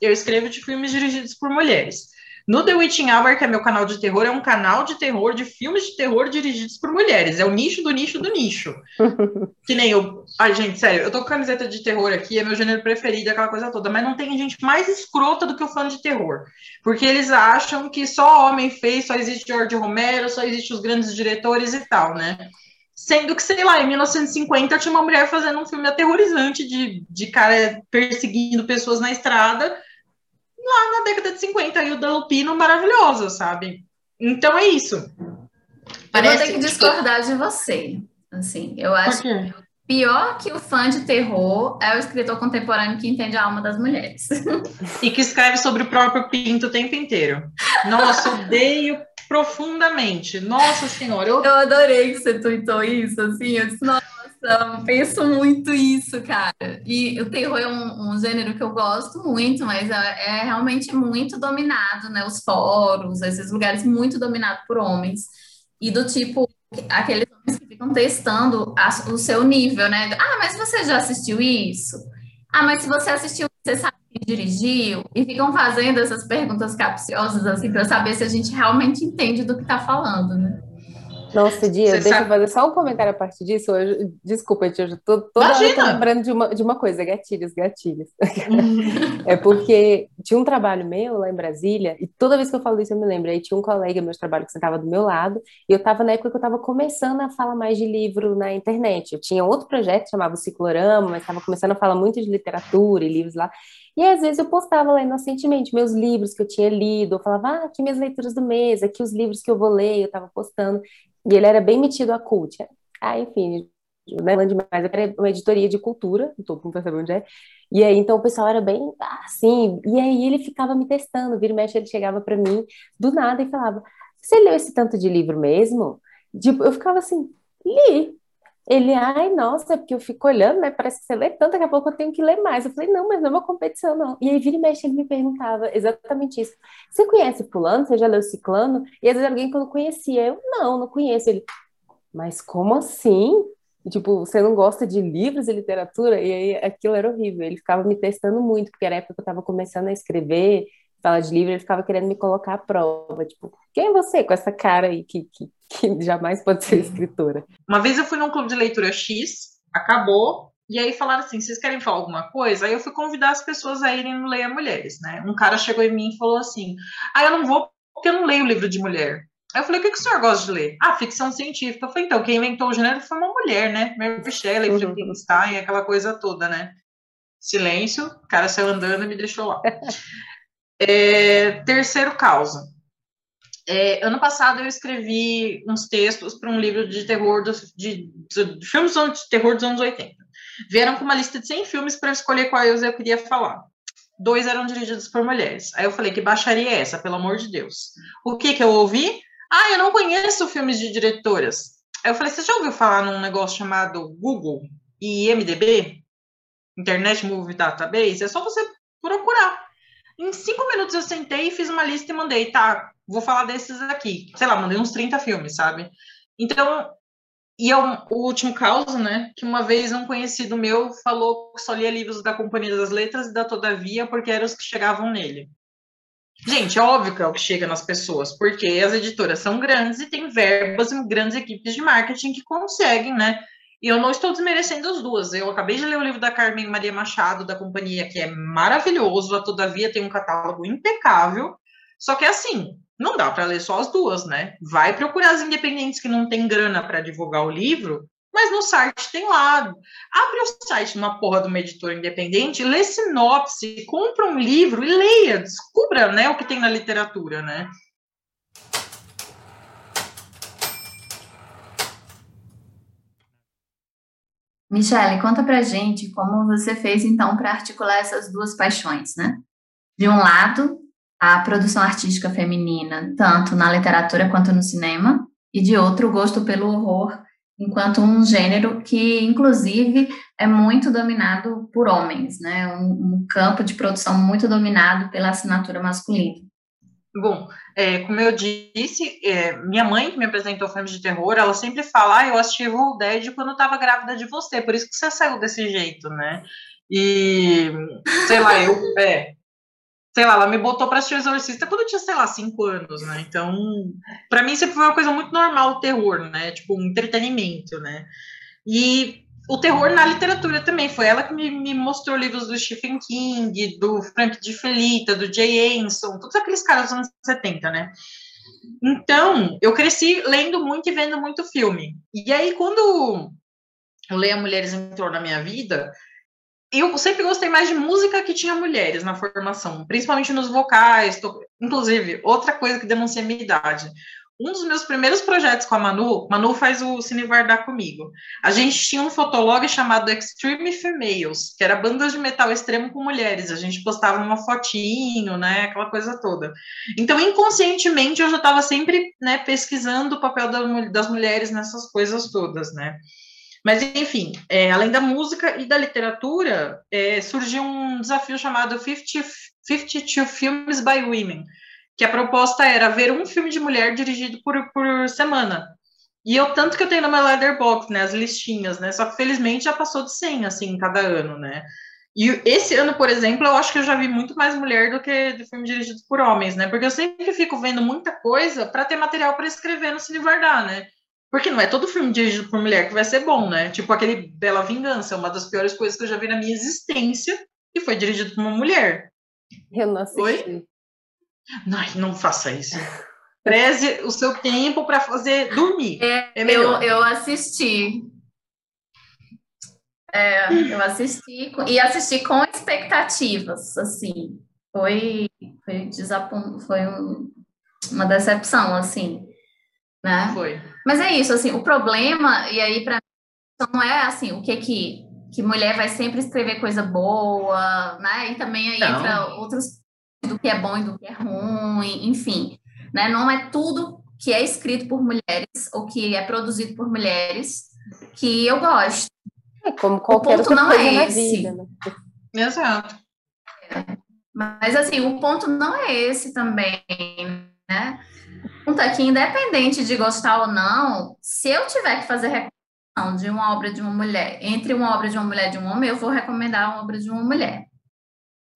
Speaker 3: eu escrevo de filmes dirigidos por mulheres. No The Witching Hour, que é meu canal de terror, é um canal de terror, de filmes de terror dirigidos por mulheres. É o nicho do nicho do nicho. [laughs] que nem eu. Ai, gente, sério, eu tô com camiseta de terror aqui, é meu gênero preferido, aquela coisa toda. Mas não tem gente mais escrota do que o fã de terror. Porque eles acham que só homem fez, só existe George Romero, só existe os grandes diretores e tal, né? Sendo que, sei lá, em 1950 tinha uma mulher fazendo um filme aterrorizante de, de cara perseguindo pessoas na estrada lá na década de 50, e o da Lupino maravilhosa, sabe? Então é isso.
Speaker 2: Parece, eu vou ter que discordar de você. Assim, eu acho que pior que o fã de terror é o escritor contemporâneo que entende a alma das mulheres. [laughs]
Speaker 3: E que escreve sobre o próprio pinto o tempo inteiro. Nossa, odeio profundamente. Nossa Senhora.
Speaker 2: Eu, eu adorei que você tweetou isso, assim. Eu disse, nossa, eu penso muito isso, cara. E o terror é um, um gênero que eu gosto muito, mas é, é, realmente muito dominado, né? Os fóruns, esses lugares muito dominados por homens. E do tipo, aqueles homens que ficam testando a, o seu nível, né? Ah, mas você já assistiu isso? Ah, mas se você assistiu, você sabe quem dirigiu? E ficam fazendo essas perguntas capciosas, assim, para saber se a gente realmente entende do que está falando, né?
Speaker 1: Nossa, Dia, deixa sabe... eu fazer só um comentário a partir disso. Hoje, desculpa, Tia, eu tô toda Imagina. hora lembrando de uma, de uma coisa, gatilhos, gatilhos. [laughs] é porque tinha um trabalho meu lá em Brasília, e toda vez que eu falo isso eu me lembro. Aí tinha um colega meu de trabalho que sentava do meu lado, e eu estava na época que eu estava começando a falar mais de livro na internet. Eu tinha outro projeto chamava o Ciclorama, mas estava começando a falar muito de literatura e livros lá. E às vezes eu postava lá inocentemente meus livros que eu tinha lido, eu falava, ah, aqui minhas leituras do mês, aqui os livros que eu vou ler, eu estava postando. E ele era bem metido a cult. Ah, enfim, né, demais, era uma editoria de cultura, não estou com saber onde é. E aí, então, o pessoal era bem assim, e aí ele ficava me testando, vira e mexe, ele chegava para mim do nada e falava, você leu esse tanto de livro mesmo? Tipo, eu ficava assim, li. Ele, ai, nossa, é porque eu fico olhando, né? Parece que você lê tanto, daqui a pouco eu tenho que ler mais. Eu falei, não, mas não é uma competição, não. E aí, vira e mexe, ele me perguntava exatamente isso. Você conhece fulano? Você já leu ciclano? E às vezes alguém que eu não conhecia. Eu, não, não conheço. Ele, mas como assim? tipo, você não gosta de livros e literatura? E aí, aquilo era horrível. Ele ficava me testando muito, porque era a época que eu estava começando a escrever, falar de livro, ele ficava querendo me colocar à prova. Tipo, quem é você com essa cara aí que, que que jamais pode ser escritora.
Speaker 3: Uma vez eu fui num clube de leitura X, acabou, e aí falaram assim: vocês querem falar alguma coisa? Aí eu fui convidar as pessoas a irem no Leia Mulheres, né? Um cara chegou em mim e falou assim: ah, eu não vou porque eu não leio livro de mulher. Aí eu falei: o que, que o senhor gosta de ler? Ah, ficção científica. Eu falei: então, quem inventou o gênero foi uma mulher, né? Mary Shelley, uhum. Frankenstein, aquela coisa toda, né? Silêncio, o cara saiu andando e me deixou lá. [laughs] É, terceiro causa. É, ano passado eu escrevi uns textos para um livro de terror dos, de, de, de, filmes de terror dos anos 80. Vieram com uma lista de 100 filmes para escolher quais eu queria falar. Dois eram dirigidos por mulheres. Aí eu falei que baixaria é essa, pelo amor de Deus. O que que eu ouvi? Ah, eu não conheço filmes de diretoras. Aí eu falei, você já ouviu falar num negócio chamado Google e IMDB? Internet Movie Database? É só você procurar. Em cinco minutos eu sentei, fiz uma lista e mandei, tá, vou falar desses aqui. Sei lá, mandei uns 30 filmes, sabe? Então, e é o último caso, né? Que uma vez um conhecido meu falou que só lia livros da Companhia das Letras e da Todavia porque eram os que chegavam nele. Gente, é óbvio que é o que chega nas pessoas, porque as editoras são grandes e têm verbas e grandes equipes de marketing que conseguem, né? E eu não estou desmerecendo as duas. Eu acabei de ler o livro da Carmen Maria Machado, da companhia, que é maravilhoso, a Todavia tem um catálogo impecável. Só que assim, não dá para ler só as duas, né? Vai procurar as independentes que não tem grana para divulgar o livro, mas no site tem lá. Abre o site numa porra de uma editora independente, lê sinopse, compra um livro e leia, descubra né, o que tem na literatura, né?
Speaker 2: Michele, conta pra gente como você fez então para articular essas duas paixões, né? De um lado, a produção artística feminina, tanto na literatura quanto no cinema, e de outro, o gosto pelo horror, enquanto um gênero que, inclusive, é muito dominado por homens, né? Um, um campo de produção muito dominado pela assinatura masculina.
Speaker 3: Bom, é, como eu disse, é, minha mãe que me apresentou filmes de terror, ela sempre fala, ah, eu assisti Evil Dead quando eu estava grávida de você, por isso que você saiu desse jeito, né? E, sei lá, eu, é, sei lá, ela me botou para assistir o Exorcista quando eu tinha, sei lá, cinco anos, né? Então, para mim sempre foi uma coisa muito normal o terror, né? Tipo, um entretenimento, né? E o terror na literatura também, foi ela que me, me mostrou livros do Stephen King, do Frank de Felita, do Jay Anson, todos aqueles caras dos anos 70, né? Então, eu cresci lendo muito e vendo muito filme. E aí, quando o Leia Mulheres entrou na minha vida, eu sempre gostei mais de música que tinha mulheres na formação, principalmente nos vocais. Tô... Inclusive, outra coisa que denuncia minha idade. Um dos meus primeiros projetos com a Manu, Manu faz o Cine Vardar comigo. A gente tinha um fotolog chamado Extreme Females, que era bandas de metal extremo com mulheres. A gente postava uma fotinho, né, aquela coisa toda. Então, inconscientemente, eu já estava sempre, né, pesquisando o papel das mulheres nessas coisas todas, né. Mas, enfim, é, além da música e da literatura, é, surgiu um desafio chamado 50, 52 Films by Women, que a proposta era ver um filme de mulher dirigido por, por semana. E eu, tanto que eu tenho no meu Letterboxd, né, as listinhas, né, só que felizmente já passou de 100, assim, cada ano, né. E esse ano, por exemplo, eu acho que eu já vi muito mais mulher do que de filme dirigido por homens, né, porque eu sempre fico vendo muita coisa para ter material para escrever no Cine Vardar, né. Porque não é todo filme dirigido por mulher que vai ser bom, né? Tipo aquele Bela Vingança, uma das piores coisas que eu já vi na minha existência, e foi dirigido por uma mulher.
Speaker 1: Eu não assisti. Oi?
Speaker 3: Não, não faça isso. Preze o seu tempo para fazer dormir.
Speaker 2: É, é melhor. Eu, eu assisti. É, eu assisti e assisti com expectativas, assim. Foi, foi, desapont... foi um, uma decepção, assim, né?
Speaker 3: Foi.
Speaker 2: Mas é isso, assim, o problema, e aí para mim, não é assim, o que que, que mulher vai sempre escrever coisa boa, né? E também aí não. entra outros do que é bom e do que é ruim, enfim. Né? Não é tudo que é escrito por mulheres ou que é produzido por mulheres que eu gosto.
Speaker 1: É como qualquer o ponto não é esse. Vida, né?
Speaker 3: Exato.
Speaker 2: É. Mas assim, o ponto não é esse também, né? É que, independente de gostar ou não, se eu tiver que fazer recomendação de uma obra de uma mulher, entre uma obra de uma mulher e de um homem, eu vou recomendar uma obra de uma mulher.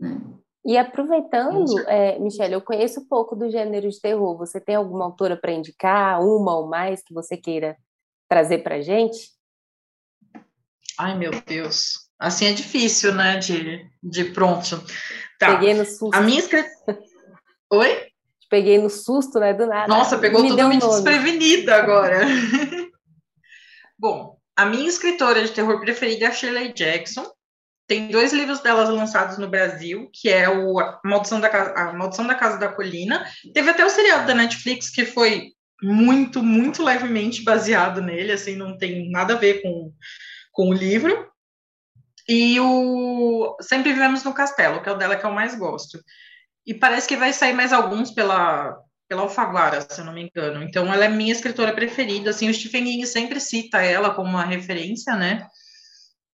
Speaker 2: Né?
Speaker 1: E aproveitando, é, Michelle, eu conheço pouco do gênero de terror. Você tem alguma autora para indicar, uma ou mais que você queira trazer para gente?
Speaker 3: Ai, meu Deus. Assim é difícil, né? De, de pronto.
Speaker 1: Tá. Peguei no susto.
Speaker 3: A minha escritora. Oi?
Speaker 1: Peguei no susto, né? Do nada.
Speaker 3: Nossa, pegou Me totalmente um desprevenida agora. [laughs] Bom, a minha escritora de terror preferida é a Shirley Jackson. Tem dois livros delas lançados no Brasil, que é o a Maldição, da, a Maldição da Casa da Colina. Teve até o seriado da Netflix, que foi muito, muito levemente baseado nele, assim, não tem nada a ver com, com o livro. E o Sempre Vivemos no Castelo, que é o dela que eu mais gosto. E parece que vai sair mais alguns pela, pela Alfaguara, se eu não me engano. Então, ela é minha escritora preferida. Assim, o Stephen King sempre cita ela como uma referência, né?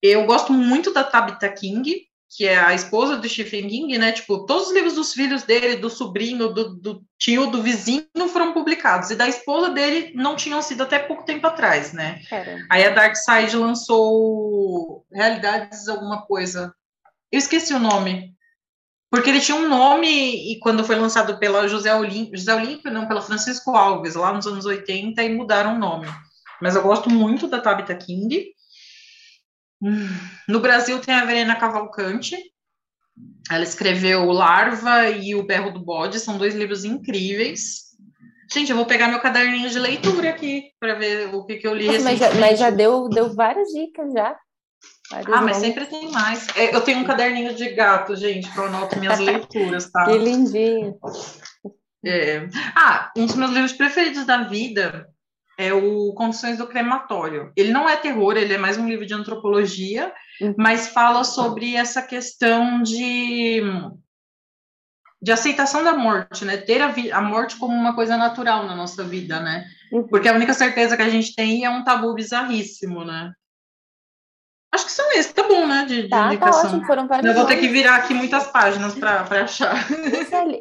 Speaker 3: Eu gosto muito da Tabitha King, que é a esposa do Stephen King, né? Tipo, todos os livros dos filhos dele, do sobrinho, do, do, tio, do vizinho foram publicados. E da esposa dele não tinham sido até pouco tempo atrás, né? Aí a Dark Side lançou Realidades alguma coisa. Eu esqueci o nome. Porque ele tinha um nome e quando foi lançado pela José Olímpio, José Olímpio, não, pela Francisco Alves, lá nos anos 80, e mudaram o nome. Mas eu gosto muito da Tabitha King. No Brasil tem a Verena Cavalcante. Ela escreveu Larva e O Berro do Bode, são dois livros incríveis. Gente, eu vou pegar meu caderninho de leitura aqui para ver o que, que eu li.
Speaker 1: Nossa, mas, já, mas já, deu, deu várias dicas já.
Speaker 3: Vários ah, mas sempre tem mais. É, eu tenho um caderninho de gato, gente, para anotar minhas [laughs] leituras, tá?
Speaker 1: Que lindinho.
Speaker 3: É. Ah, um dos meus livros preferidos da vida é o Condições do Crematório. Ele não é terror, ele é mais um livro de antropologia, uhum. mas fala sobre essa questão de de aceitação da morte, né? Ter a, a, morte como uma coisa natural na nossa vida, né? Uhum. Porque a única certeza que a gente tem é um tabu bizarríssimo, né? Acho que são esses, tá bom, né? De, de
Speaker 1: tá, indicação. tá ótimo, foram vários.
Speaker 3: Eu vou ter que virar aqui muitas páginas para achar.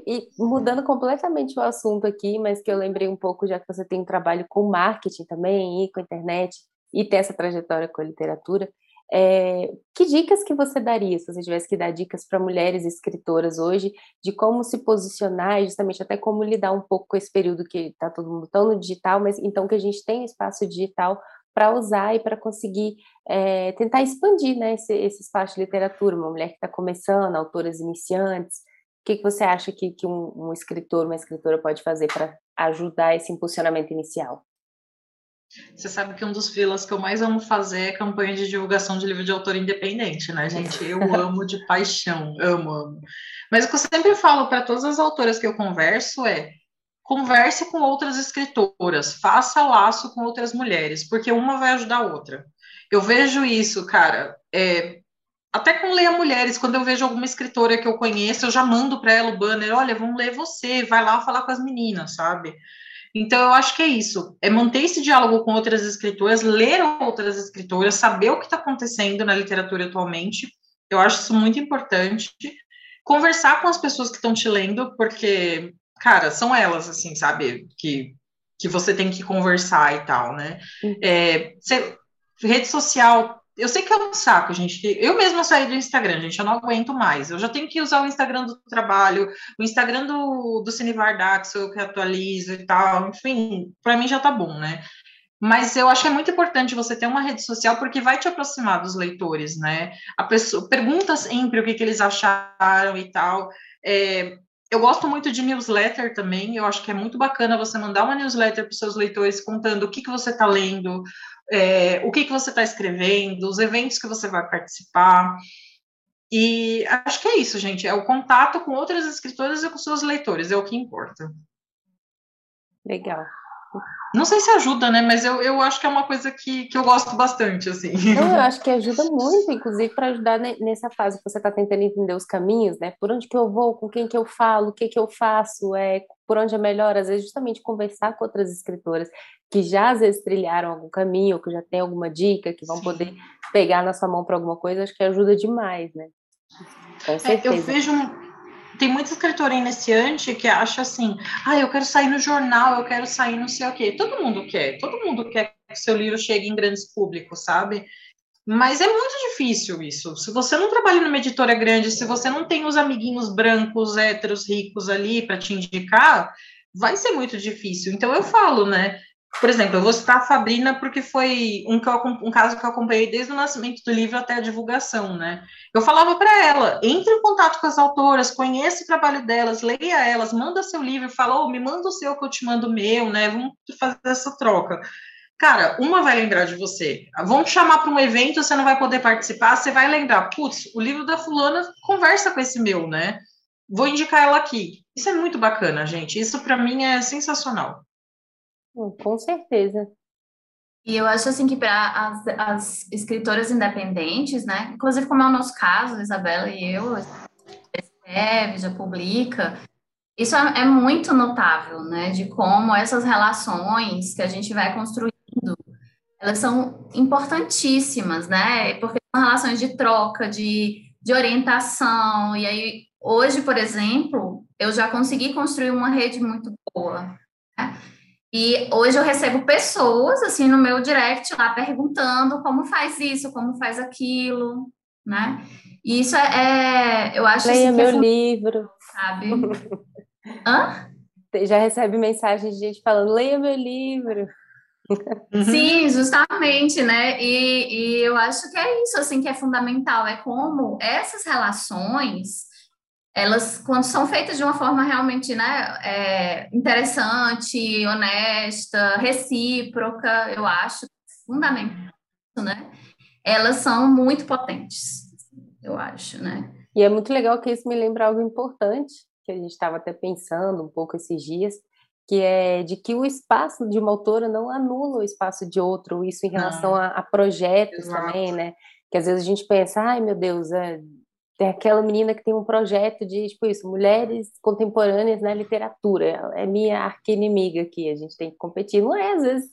Speaker 1: E mudando completamente o assunto aqui, mas que eu lembrei um pouco, já que você tem um trabalho com marketing também, e com internet, e tem essa trajetória com a literatura, é, que dicas que você daria, se você tivesse que dar dicas para mulheres escritoras hoje, de como se posicionar e justamente até como lidar um pouco com esse período que está todo mundo tão no digital, mas então que a gente tem espaço digital para usar e para conseguir é, tentar expandir né, esse, esse, espaço de literatura, uma mulher que está começando, autoras iniciantes. O que, que você acha que, que um, um escritor, uma escritora pode fazer para ajudar esse impulsionamento inicial?
Speaker 3: Você sabe que um dos filas que eu mais amo fazer é campanha de divulgação de livro de autor independente, né, gente? Eu [laughs] amo de paixão, amo, amo. Mas o que eu sempre falo para todas as autoras que eu converso é converse com outras escritoras, faça laço com outras mulheres, porque uma vai ajudar a outra. Eu vejo isso, cara, é, até com Leia Mulheres, quando eu vejo alguma escritora que eu conheço, eu já mando para ela o banner, olha, vamos ler você, vai lá falar com as meninas, sabe? Então, eu acho que é isso, é manter esse diálogo com outras escritoras, ler outras escritoras, saber o que está acontecendo na literatura atualmente, eu acho isso muito importante. Conversar com as pessoas que estão te lendo, porque cara, são elas, assim, sabe? Que, que você tem que conversar e tal, né? Uhum. É, rede social, eu sei que é um saco, gente. Eu mesma saí do Instagram, gente, eu não aguento mais. Eu já tenho que usar o Instagram do trabalho, o Instagram do, do Cinevar Daxo, que atualizo e tal. Enfim, para mim já tá bom, né? mas eu acho que é muito importante você ter uma rede social porque vai te aproximar dos leitores, né? A pessoa pergunta sempre o que, que eles acharam e tal. É, eu gosto muito de newsletter também, eu acho que é muito bacana você mandar uma newsletter para os seus leitores contando o que, que você está lendo, é, o que, que você está escrevendo, os eventos que você vai participar. E acho que é isso, gente. É o contato com outras escritoras e com seus leitores, é o que importa.
Speaker 1: Legal.
Speaker 3: Não sei se ajuda, né? Mas eu, eu acho que é uma coisa que, que eu gosto bastante, assim.
Speaker 1: Não, eu acho que ajuda [laughs] muito, inclusive, para ajudar nessa fase que você está tentando entender os caminhos, né? Por onde que eu vou, com quem que eu falo, o que que eu faço, é, por onde é melhor, às vezes, justamente conversar com outras escritoras que já às vezes trilharam algum caminho, que já tem alguma dica, que vão Sim. poder pegar na sua mão para alguma coisa, acho que ajuda demais, né?
Speaker 3: Com certeza. É, eu vejo tem muita escritora iniciante que acha assim, ah, eu quero sair no jornal, eu quero sair não sei o quê. Todo mundo quer, todo mundo quer que seu livro chegue em grandes públicos, sabe? Mas é muito difícil isso. Se você não trabalha numa editora grande, se você não tem os amiguinhos brancos, héteros, ricos ali para te indicar, vai ser muito difícil. Então eu falo, né? Por exemplo, eu vou citar a Fabrina porque foi um, eu, um, caso que eu acompanhei desde o nascimento do livro até a divulgação, né? Eu falava para ela, entre em contato com as autoras, conheça o trabalho delas, leia elas, manda seu livro, fala, oh, me manda o seu que eu te mando o meu, né? Vamos fazer essa troca. Cara, uma vai lembrar de você. Vão te chamar para um evento, você não vai poder participar, você vai lembrar, putz, o livro da fulana conversa com esse meu, né? Vou indicar ela aqui. Isso é muito bacana, gente. Isso para mim é sensacional.
Speaker 1: Com certeza.
Speaker 2: E eu acho assim que para as, as escritoras independentes, né, inclusive como é o nosso caso, Isabela e eu, escreve, já publica, isso é, é, muito notável, né, de como essas relações que a gente vai construindo, elas são importantíssimas, né, porque são relações de troca, de, de orientação, e aí hoje, por exemplo, eu já consegui construir uma rede muito boa, né? E hoje eu recebo pessoas assim no meu direct lá perguntando como faz isso, como faz aquilo, né? E isso é, é eu acho
Speaker 1: Leia
Speaker 2: assim,
Speaker 1: meu livro,
Speaker 2: sabe? [laughs] Hã?
Speaker 1: Já recebe mensagem de gente falando leia meu livro.
Speaker 2: Uhum. Sim, justamente, né? E, e eu acho que é isso assim que é fundamental, é como essas relações elas, quando são feitas de uma forma realmente né, é, interessante, honesta, recíproca, eu acho fundamental, né? Elas são muito potentes, eu acho, né?
Speaker 1: E é muito legal que isso me lembra algo importante, que a gente estava até pensando um pouco esses dias, que é de que o espaço de uma autora não anula o espaço de outro, isso em relação a, a, projetos Exato. também, né? Que às vezes a gente pensa, ai meu Deus, é, tem aquela menina que tem um projeto de, tipo isso, mulheres contemporâneas na literatura. É minha arqui-inimiga aqui, a gente tem que competir. Não é, às vezes,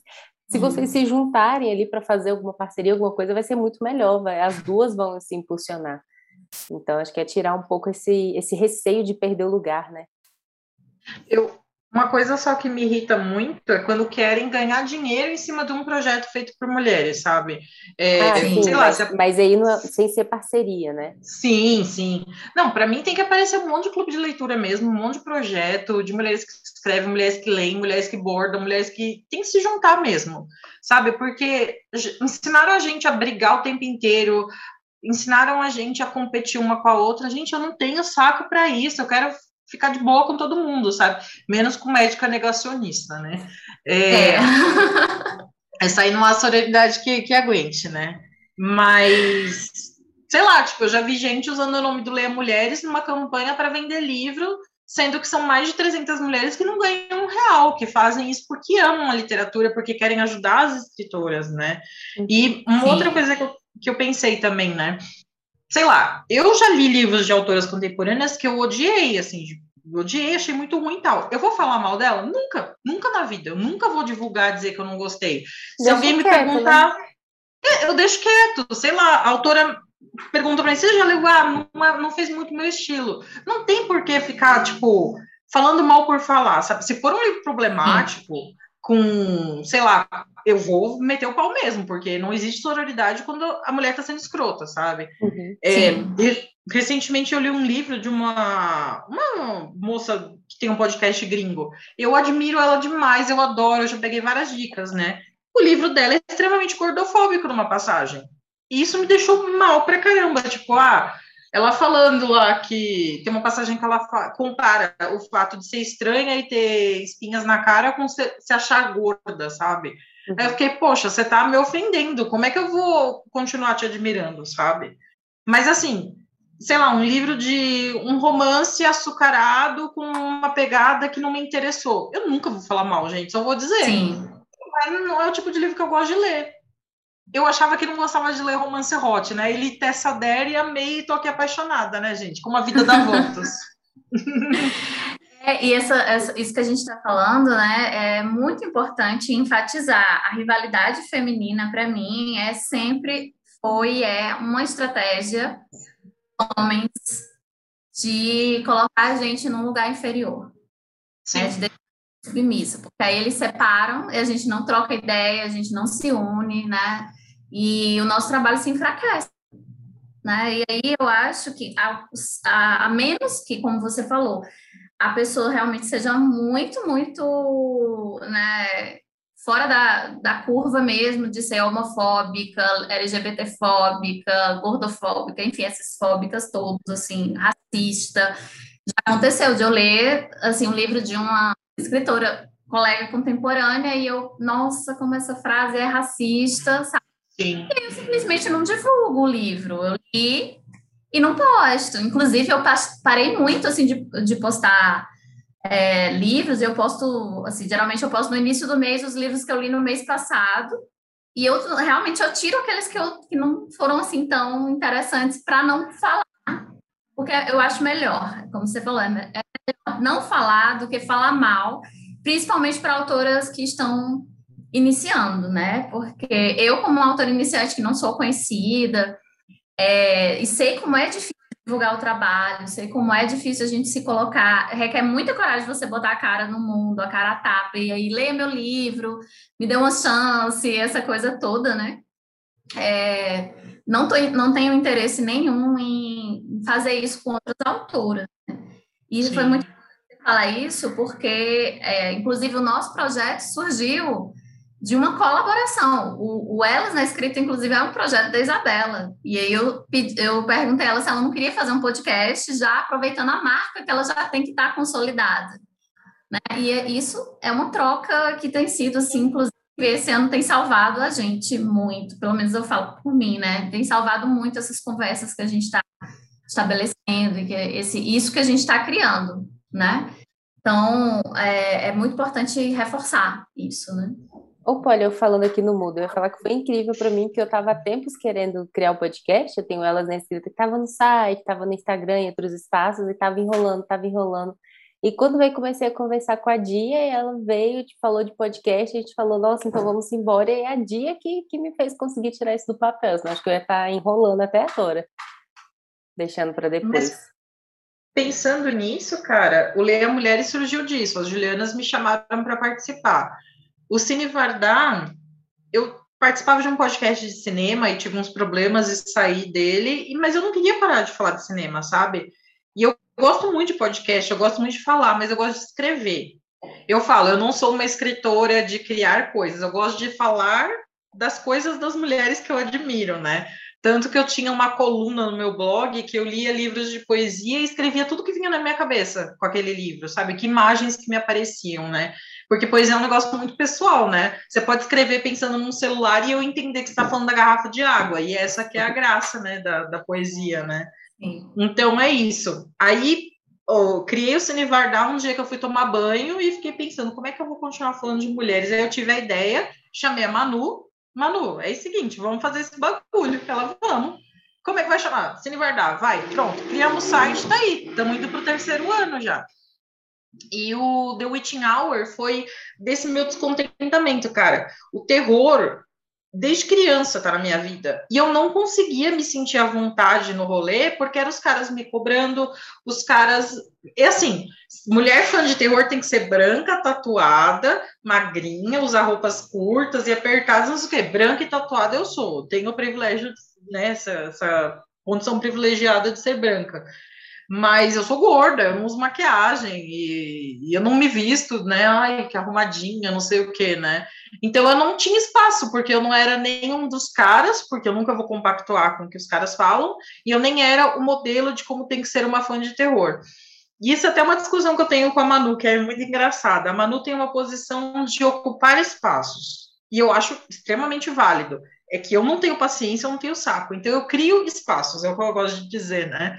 Speaker 1: se vocês se juntarem ali para fazer alguma parceria, alguma coisa, vai ser muito melhor, vai, as duas vão se impulsionar. Então, acho que é tirar um pouco esse, esse receio de perder o lugar, né?
Speaker 3: Eu, uma coisa só que me irrita muito é quando querem ganhar dinheiro em cima de um projeto feito por mulheres, sabe?
Speaker 1: É, ah, sim, lá, mas, a... mas, aí não, é, sem ser parceria, né?
Speaker 3: Sim, sim. Não, para mim tem que aparecer um monte de clube de leitura mesmo, um monte de projeto de mulheres que escrevem, mulheres que leem, mulheres que bordam, mulheres que tem que se juntar mesmo, sabe? Porque ensinaram a gente a brigar o tempo inteiro, ensinaram a gente a competir uma com a outra. Gente, eu não tenho saco para isso. Eu quero ficar de boa com todo mundo, sabe? Menos com médica negacionista, né? É, é. [laughs] Essa aí não há sororidade que, que aguente, né? Mas, sei lá, tipo, eu já vi gente usando o nome do Leia Mulheres numa campanha para vender livro, sendo que são mais de 300 mulheres que não ganham um real, que fazem isso porque amam a literatura, porque querem ajudar as escritoras, né? E uma Sim. outra coisa que eu, que eu pensei também, né? Sei lá, eu já li livros de autoras contemporâneas que eu odiei, assim, odiei, achei muito ruim e tal. Eu vou falar mal dela? Nunca, nunca na vida. Eu nunca vou divulgar, dizer que eu não gostei. Se deixa alguém me quieto, perguntar, né? É, eu deixo quieto. Sei lá, a autora pergunta pra mim, você já leu? Ah, não, é, não fez muito meu estilo. Não tem por que ficar, tipo, falando mal por falar, sabe? Se for um livro problemático, Sim. Com, sei lá, eu vou meter o pau mesmo, porque não existe sororidade quando a mulher está sendo escrota, sabe? Uhum, é, recentemente eu li um livro de uma, uma moça que tem um podcast gringo. Eu admiro ela demais, eu adoro, eu já peguei várias dicas, né? o livro dela é extremamente gordofóbico numa passagem. E isso me deixou mal pra caramba. Tipo, ah, ela falando lá que tem uma passagem que ela compara o fato de ser estranha e ter espinhas na cara com se, se achar gorda, sabe? Uhum. Aí eu fiquei, poxa, você tá me ofendendo, como é que eu vou continuar te admirando, sabe? Mas assim, sei lá, um livro de um romance açucarado com uma pegada que não me interessou. Eu nunca vou falar mal, gente, só vou dizer. Sim. Mas não é o tipo de livro que eu gosto de ler. Eu achava que não gostava de ler romance hot, né? Ele Tessa Dare e amei e tô aqui apaixonada, né, gente? Como a vida dá [laughs] voltas.
Speaker 2: É, e essa, essa, isso que a gente está falando, né, é muito importante enfatizar. A rivalidade feminina, para mim, é sempre foi é uma estratégia homens de colocar a gente num lugar inferior, né, de submissa, porque aí eles separam e a gente não troca ideia, a gente não se une, né? E o nosso trabalho se enfraquece. Né? E aí eu acho que, a, a, a menos que, como você falou, a pessoa realmente seja muito, muito né, fora da, da curva mesmo de ser homofóbica, LGBTfóbica, gordofóbica, enfim, essas fóbicas todas, assim, racista. Já aconteceu de eu ler, assim, um livro de uma escritora, colega contemporânea, e eu, nossa, como essa frase é racista, sabe? Sim. E eu simplesmente não divulgo o livro. Eu li e não posto. Inclusive, eu parei muito, assim, de, de postar é, livros, eu posto, assim, geralmente eu posto no início do mês os livros que eu li no mês passado, e eu realmente eu tiro aqueles que, eu, que não foram assim tão interessantes para não falar, porque eu acho melhor, como você falou, é melhor não falar do que falar mal, principalmente para autoras que estão iniciando, né? Porque eu, como autora iniciante que não sou conhecida, é, e sei como é difícil divulgar o trabalho, sei como é difícil a gente se colocar, requer muita coragem você botar a cara no mundo, a cara a tapa, e aí leia meu livro, me dê uma chance, essa coisa toda, né? É, não, tô, não tenho interesse nenhum em fazer isso com outras autoras. E Sim. foi muito falar isso porque, é, inclusive, o nosso projeto surgiu de uma colaboração. O, o Elas na Escrita, inclusive, é um projeto da Isabela. E aí eu, eu perguntei a ela se ela não queria fazer um podcast, já aproveitando a marca que ela já tem que estar tá consolidada. Né? E é, isso é uma troca que tem sido, assim, inclusive, esse ano tem salvado a gente muito, pelo menos eu falo por mim, né? Tem salvado muito essas conversas que a gente está estabelecendo e que é esse, isso que a gente está criando, né? Então, é, é muito importante reforçar isso, né?
Speaker 1: Ô, Polly, eu falando aqui no mudo, eu ia falar que foi incrível para mim, porque eu estava há tempos querendo criar o um podcast, eu tenho elas na escrita, que estava no site, estava no Instagram, em outros espaços, e estava enrolando, estava enrolando. E quando veio, comecei a conversar com a Dia, e ela veio, te falou de podcast, a gente falou, nossa, então vamos embora, e é a Dia que, que me fez conseguir tirar isso do papel, senão acho que eu ia estar tá enrolando até agora, deixando para depois. Mas,
Speaker 3: pensando nisso, cara, o Leia Mulheres surgiu disso, as Julianas me chamaram para participar. O Cine Vardar, eu participava de um podcast de cinema e tive uns problemas e saí dele, mas eu não queria parar de falar de cinema, sabe? E eu gosto muito de podcast, eu gosto muito de falar, mas eu gosto de escrever. Eu falo, eu não sou uma escritora de criar coisas, eu gosto de falar das coisas das mulheres que eu admiro, né? Tanto que eu tinha uma coluna no meu blog que eu lia livros de poesia e escrevia tudo que vinha na minha cabeça com aquele livro, sabe? Que imagens que me apareciam, né? Porque poesia é um negócio muito pessoal, né? Você pode escrever pensando num celular e eu entender que você está falando da garrafa de água, e essa que é a graça, né, da, da poesia, né? Sim. Então é isso. Aí oh, criei o Cine Vardar um dia que eu fui tomar banho e fiquei pensando como é que eu vou continuar falando de mulheres. Aí eu tive a ideia, chamei a Manu. Manu, é o seguinte, vamos fazer esse bagulho. Ela, vamos. Como é que vai chamar? Cine Vardar, vai, pronto. Criamos o site, tá aí. Estamos indo para o terceiro ano já. E o The Witching Hour foi desse meu descontentamento, cara. O terror, desde criança, tá na minha vida. E eu não conseguia me sentir à vontade no rolê, porque eram os caras me cobrando, os caras. É assim, mulher fã de terror tem que ser branca, tatuada, magrinha, usar roupas curtas e apertadas, não sei o quê. Branca e tatuada eu sou. Tenho o privilégio, né, essa, essa condição privilegiada de ser branca. Mas eu sou gorda, eu não uso maquiagem e, e eu não me visto, né? Ai, que arrumadinha, não sei o que, né? Então eu não tinha espaço, porque eu não era nenhum dos caras, porque eu nunca vou compactuar com o que os caras falam, e eu nem era o modelo de como tem que ser uma fã de terror. E isso é até uma discussão que eu tenho com a Manu, que é muito engraçada. A Manu tem uma posição de ocupar espaços, e eu acho extremamente válido. É que eu não tenho paciência, eu não tenho saco. Então eu crio espaços, é o que eu gosto de dizer, né?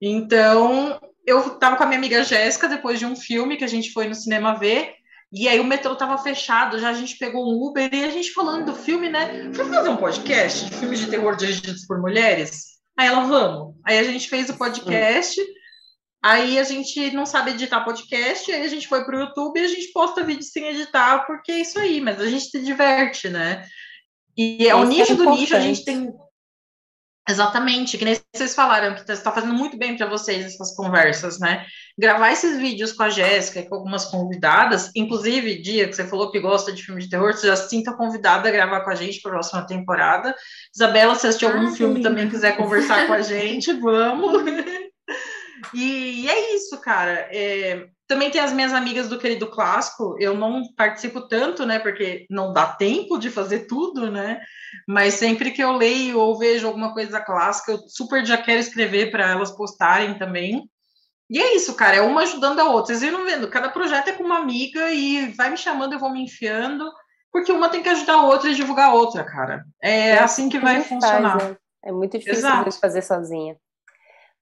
Speaker 3: Então, eu estava com a minha amiga Jéssica depois de um filme que a gente foi no cinema ver, e aí o metrô estava fechado, já a gente pegou um Uber e a gente falando do filme, né? Vamos fazer um podcast de filmes de terror dirigidos por mulheres? Aí ela, vamos. Aí a gente fez o podcast, aí a gente não sabe editar podcast, aí a gente foi para o YouTube e a gente posta vídeo sem editar, porque é isso aí, mas a gente se diverte, né? E é o nicho é do nicho, a gente tem Exatamente, que nem vocês falaram, que está fazendo muito bem para vocês essas conversas, né? Gravar esses vídeos com a Jéssica e com algumas convidadas, inclusive, dia que você falou que gosta de filme de terror, você já se sinta convidada a gravar com a gente para a próxima temporada. Isabela, se assistir algum ah, filme também quiser conversar com a [laughs] gente, vamos. E, é isso, cara. É, também tem as minhas amigas do Querido Clássico, eu não participo tanto, né, porque não dá tempo de fazer tudo, né, mas sempre que eu leio ou vejo alguma coisa clássica, eu super já quero escrever para elas postarem também. E é isso, cara, é uma ajudando a outra. Vocês viram vendo, cada projeto é com uma amiga e vai me chamando, eu vou me enfiando, porque uma tem que ajudar a outra e divulgar a outra, cara. É, é assim que vai funcionar. Faz,
Speaker 1: né? É muito difícil de fazer sozinha.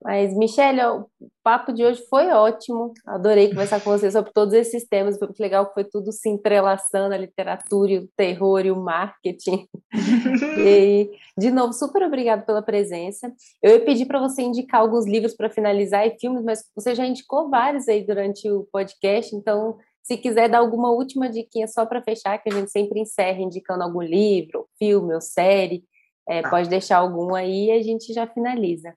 Speaker 1: Mas, Michelle, o papo de hoje foi ótimo. Adorei conversar com você sobre todos esses temas. Foi muito legal que foi tudo se entrelaçando, a literatura, o terror e o marketing. [laughs] e, de novo, super obrigado pela presença. Eu ia pedir para você indicar alguns livros para finalizar e filmes, mas você já indicou vários aí durante o podcast, então se quiser dar alguma última diquinha só para fechar, que a gente sempre encerra indicando algum livro, filme ou série, é, tá. pode deixar algum aí e a gente já finaliza.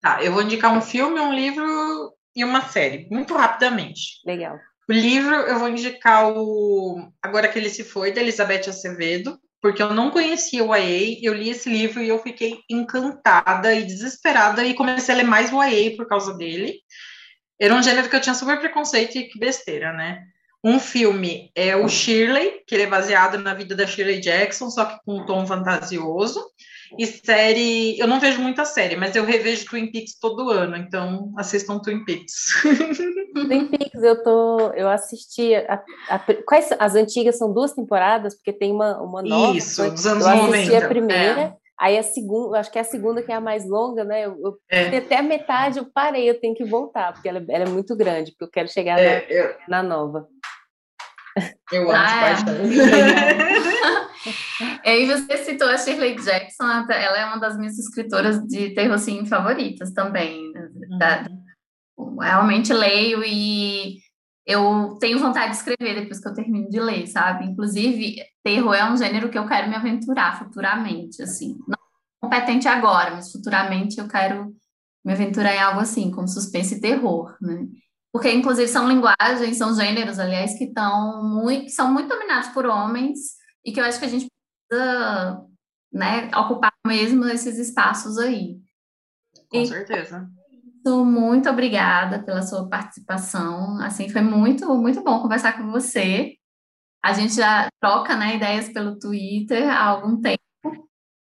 Speaker 3: Tá, eu vou indicar um filme, um livro e uma série, muito rapidamente.
Speaker 1: Legal.
Speaker 3: O livro, eu vou indicar o Agora que ele se foi, da Elizabeth Acevedo, porque eu não conhecia o YA, eu li esse livro e eu fiquei encantada e desesperada e comecei a ler mais o YA por causa dele. Era um gênero que eu tinha super preconceito e que besteira, né? Um filme é o Shirley, que ele é baseado na vida da Shirley Jackson, só que com um tom fantasioso. E série, eu não vejo muita série, mas eu revejo Twin Peaks todo ano, então assistam Twin Peaks. [laughs]
Speaker 1: Twin Peaks, eu tô, eu assisti, a, a, quais as antigas são duas temporadas, porque tem uma, uma nova.
Speaker 3: Isso, foi, dos anos
Speaker 1: eu
Speaker 3: 90.
Speaker 1: assisti a primeira, é. aí a segunda, acho que é a segunda que é a mais longa, né? Eu, eu é. até a metade eu parei, eu tenho que voltar, porque ela, ela é muito grande, porque eu quero chegar é, na, eu... na nova.
Speaker 3: Eu amo ah,
Speaker 2: é. [laughs] [laughs] E você citou a Shirley Jackson, ela é uma das minhas escritoras de terror sim, favoritas também. Né? Uhum. Realmente leio e eu tenho vontade de escrever depois que eu termino de ler, sabe? Inclusive, terror é um gênero que eu quero me aventurar futuramente, assim. Não competente agora, mas futuramente eu quero me aventurar em algo assim, como suspense e terror, né? porque inclusive são linguagens, são gêneros, aliás, que estão muito, que são muito dominados por homens e que eu acho que a gente precisa, né, ocupar mesmo esses espaços aí.
Speaker 3: Com e, certeza.
Speaker 2: Muito obrigada pela sua participação. Assim, foi muito, muito bom conversar com você. A gente já troca, né, ideias pelo Twitter há algum tempo.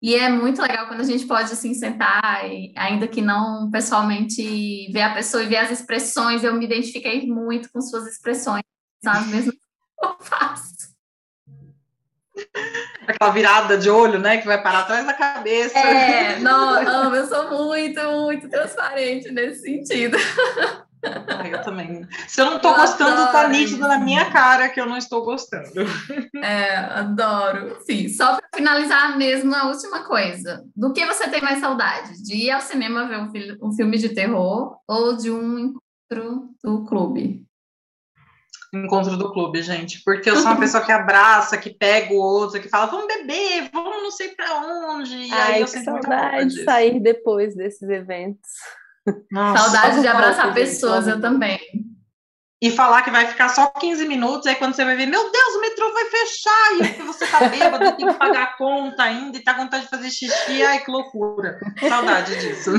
Speaker 2: E é muito legal quando a gente pode assim sentar, e, ainda que não pessoalmente, ver a pessoa e ver as expressões. Eu me identifiquei muito com suas expressões, sabe? Mesmo que eu faço.
Speaker 3: Aquela virada de olho, né? Que vai parar atrás da cabeça.
Speaker 2: É, não, não, eu sou muito, muito transparente nesse sentido.
Speaker 3: Ah, eu também. Se eu não estou gostando, adoro. tá nítido na minha cara que eu não estou gostando.
Speaker 2: É, adoro. Sim, só para finalizar mesmo a última coisa. Do que você tem mais saudade? De ir ao cinema ver um, um filme de terror ou de um encontro do clube?
Speaker 3: Encontro do clube, gente. Porque eu sou uma pessoa que abraça, que pega o outro, que fala, vamos beber, vamos não sei para onde. E
Speaker 1: Ai,
Speaker 3: aí eu
Speaker 1: que saudade de sair depois desses eventos.
Speaker 2: Nossa, Saudade de abraçar pessoas, eu também.
Speaker 3: E falar que vai ficar só 15 minutos, aí quando você vai ver, meu Deus, o metrô vai fechar, e aí você tá bêbado, tem que pagar a conta ainda, e tá com vontade de fazer xixi, ai, que loucura. Saudade disso.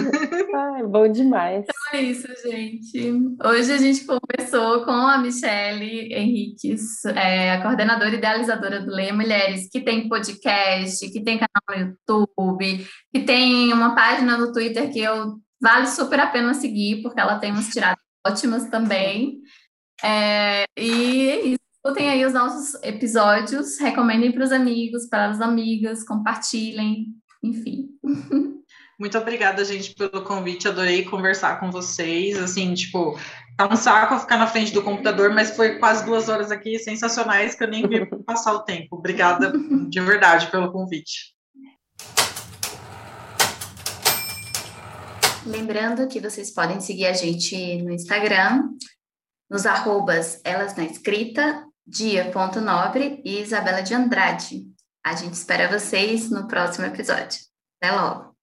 Speaker 1: Ai, bom demais.
Speaker 2: Então é isso, gente. Hoje a gente conversou com a Michele Henriques, é, a coordenadora e idealizadora do Leia Mulheres, que tem podcast, que tem canal no YouTube, que tem uma página no Twitter que eu vale super a pena seguir, porque ela tem umas tiradas ótimas também. É, e é isso. Escutem aí os nossos episódios, recomendem para os amigos, para as amigas, compartilhem, enfim. [laughs]
Speaker 3: Muito obrigada, gente, pelo convite. Adorei conversar com vocês. Assim, tipo, tá um saco ficar na frente do computador, mas foi quase duas horas aqui sensacionais que eu nem vi [laughs] passar o tempo. Obrigada de verdade pelo convite.
Speaker 2: Lembrando que vocês podem seguir a gente no Instagram, nos arrobas Elas na Escrita, Dia.nobre e Isabela de Andrade. A gente espera vocês no próximo episódio. Até logo!